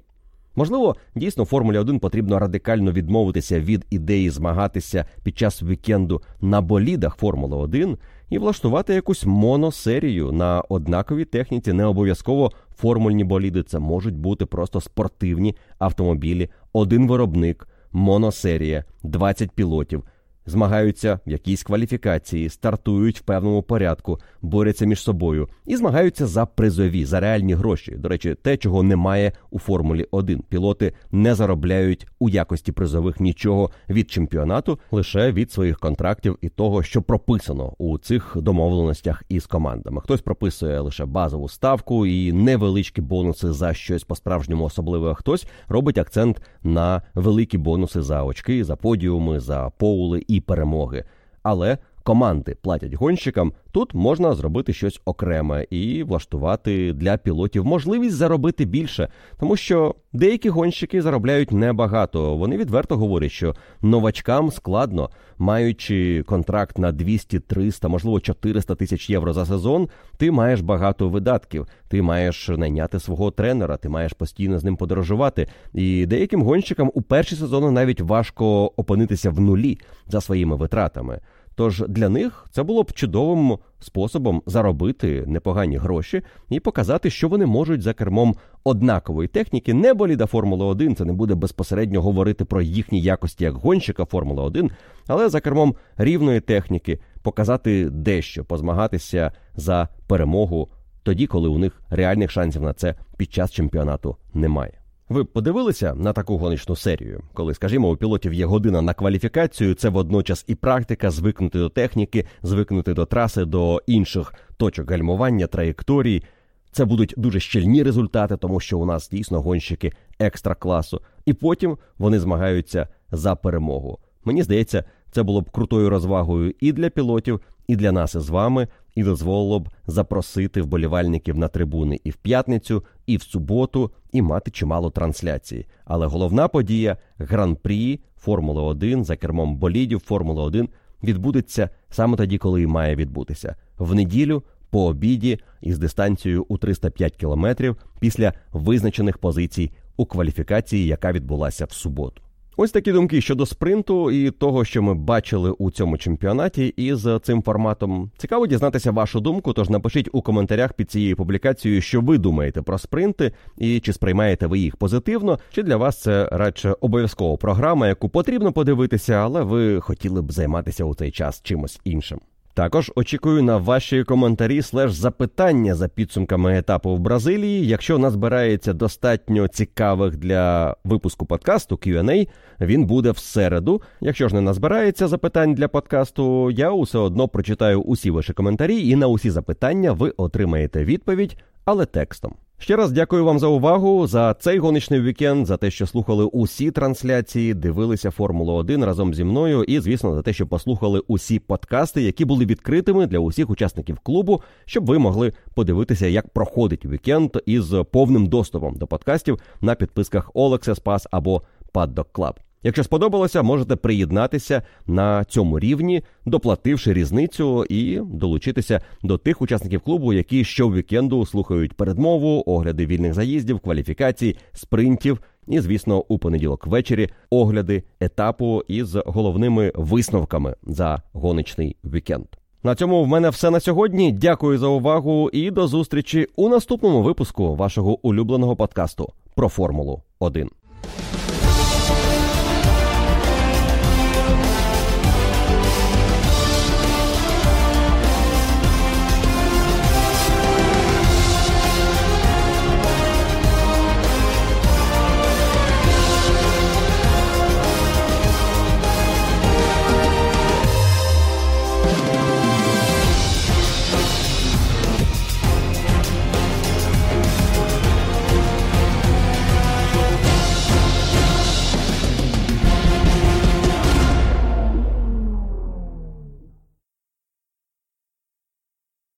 S1: Можливо, дійсно Формулі 1 потрібно радикально відмовитися від ідеї змагатися під час вікенду на болідах Формули 1 і влаштувати якусь моносерію на однаковій техніці. Не обов'язково формульні боліди. Це можуть бути просто спортивні автомобілі, один виробник, моносерія, 20 пілотів змагаються в якійсь кваліфікації, стартують в певному порядку, борються між собою і змагаються за призові, за реальні гроші. До речі, те, чого немає у Формулі 1. Пілоти не заробляють у якості призових нічого від чемпіонату, лише від своїх контрактів і того, що прописано у цих домовленостях із командами. Хтось прописує лише базову ставку і невеличкі бонуси за щось по справжньому особливе. Хтось робить акцент на великі бонуси за очки, за подіуми, за поули і перемоги. Але команди платять гонщикам, тут можна зробити щось окреме і влаштувати для пілотів можливість заробити більше, тому що деякі гонщики заробляють небагато. Вони відверто говорять, що новачкам складно, маючи контракт на 200, 300, можливо 400 тисяч євро за сезон. Ти маєш багато видатків, ти маєш найняти свого тренера, ти маєш постійно з ним подорожувати. І деяким гонщикам у перші сезони навіть важко опинитися в нулі за своїми витратами. Тож для них це було б чудовим способом заробити непогані гроші і показати, що вони можуть за кермом однакової техніки, не боліда Формули 1, це не буде безпосередньо говорити про їхні якості як гонщика Формули 1, але за кермом рівної техніки показати дещо, позмагатися за перемогу тоді, коли у них реальних шансів на це під час чемпіонату немає. Ви подивилися на таку гоночну серію, коли, скажімо, у пілотів є година на кваліфікацію, це водночас і практика, звикнути до техніки, звикнути до траси, до інших точок гальмування, траєкторій. Це будуть дуже щільні результати, тому що у нас дійсно гонщики екстра класу, і потім вони змагаються за перемогу. Мені здається, це було б крутою розвагою і для пілотів, і для нас із вами, і дозволило б запросити вболівальників на трибуни і в п'ятницю, і в суботу, і мати чимало трансляцій. Але головна подія гран-прі Формули 1 за кермом болідів Формули 1 відбудеться саме тоді, коли і має відбутися в неділю. По обіді із дистанцією у 305 кілометрів після визначених позицій у кваліфікації, яка відбулася в суботу. Ось такі думки щодо спринту і того, що ми бачили у цьому чемпіонаті, із цим форматом цікаво дізнатися вашу думку. Тож напишіть у коментарях під цією публікацією, що ви думаєте про спринти, і чи сприймаєте ви їх позитивно, чи для вас це радше обов'язкова програма, яку потрібно подивитися, але ви хотіли б займатися у цей час чимось іншим. Також очікую на ваші коментарі слеш запитання за підсумками етапу в Бразилії. Якщо назбирається достатньо цікавих для випуску подкасту Q&A, він буде в середу. Якщо ж не назбирається запитань для подкасту, я усе одно прочитаю усі ваші коментарі, і на усі запитання ви отримаєте відповідь, але текстом. Ще раз дякую вам за увагу за цей гоночний вікенд, за те, що слухали усі трансляції, дивилися Формулу 1 разом зі мною, і звісно за те, що послухали усі подкасти, які були відкритими для усіх учасників клубу, щоб ви могли подивитися, як проходить вікенд із повним доступом до подкастів на підписках All Access або Paddock Club. Якщо сподобалося, можете приєднатися на цьому рівні, доплативши різницю і долучитися до тих учасників клубу, які щовікенду слухають передмову, огляди вільних заїздів, кваліфікацій, спринтів. І, звісно, у понеділок ввечері огляди етапу із головними висновками за гоночний вікенд. На цьому в мене все на сьогодні. Дякую за увагу і до зустрічі у наступному випуску вашого улюбленого подкасту про Формулу 1.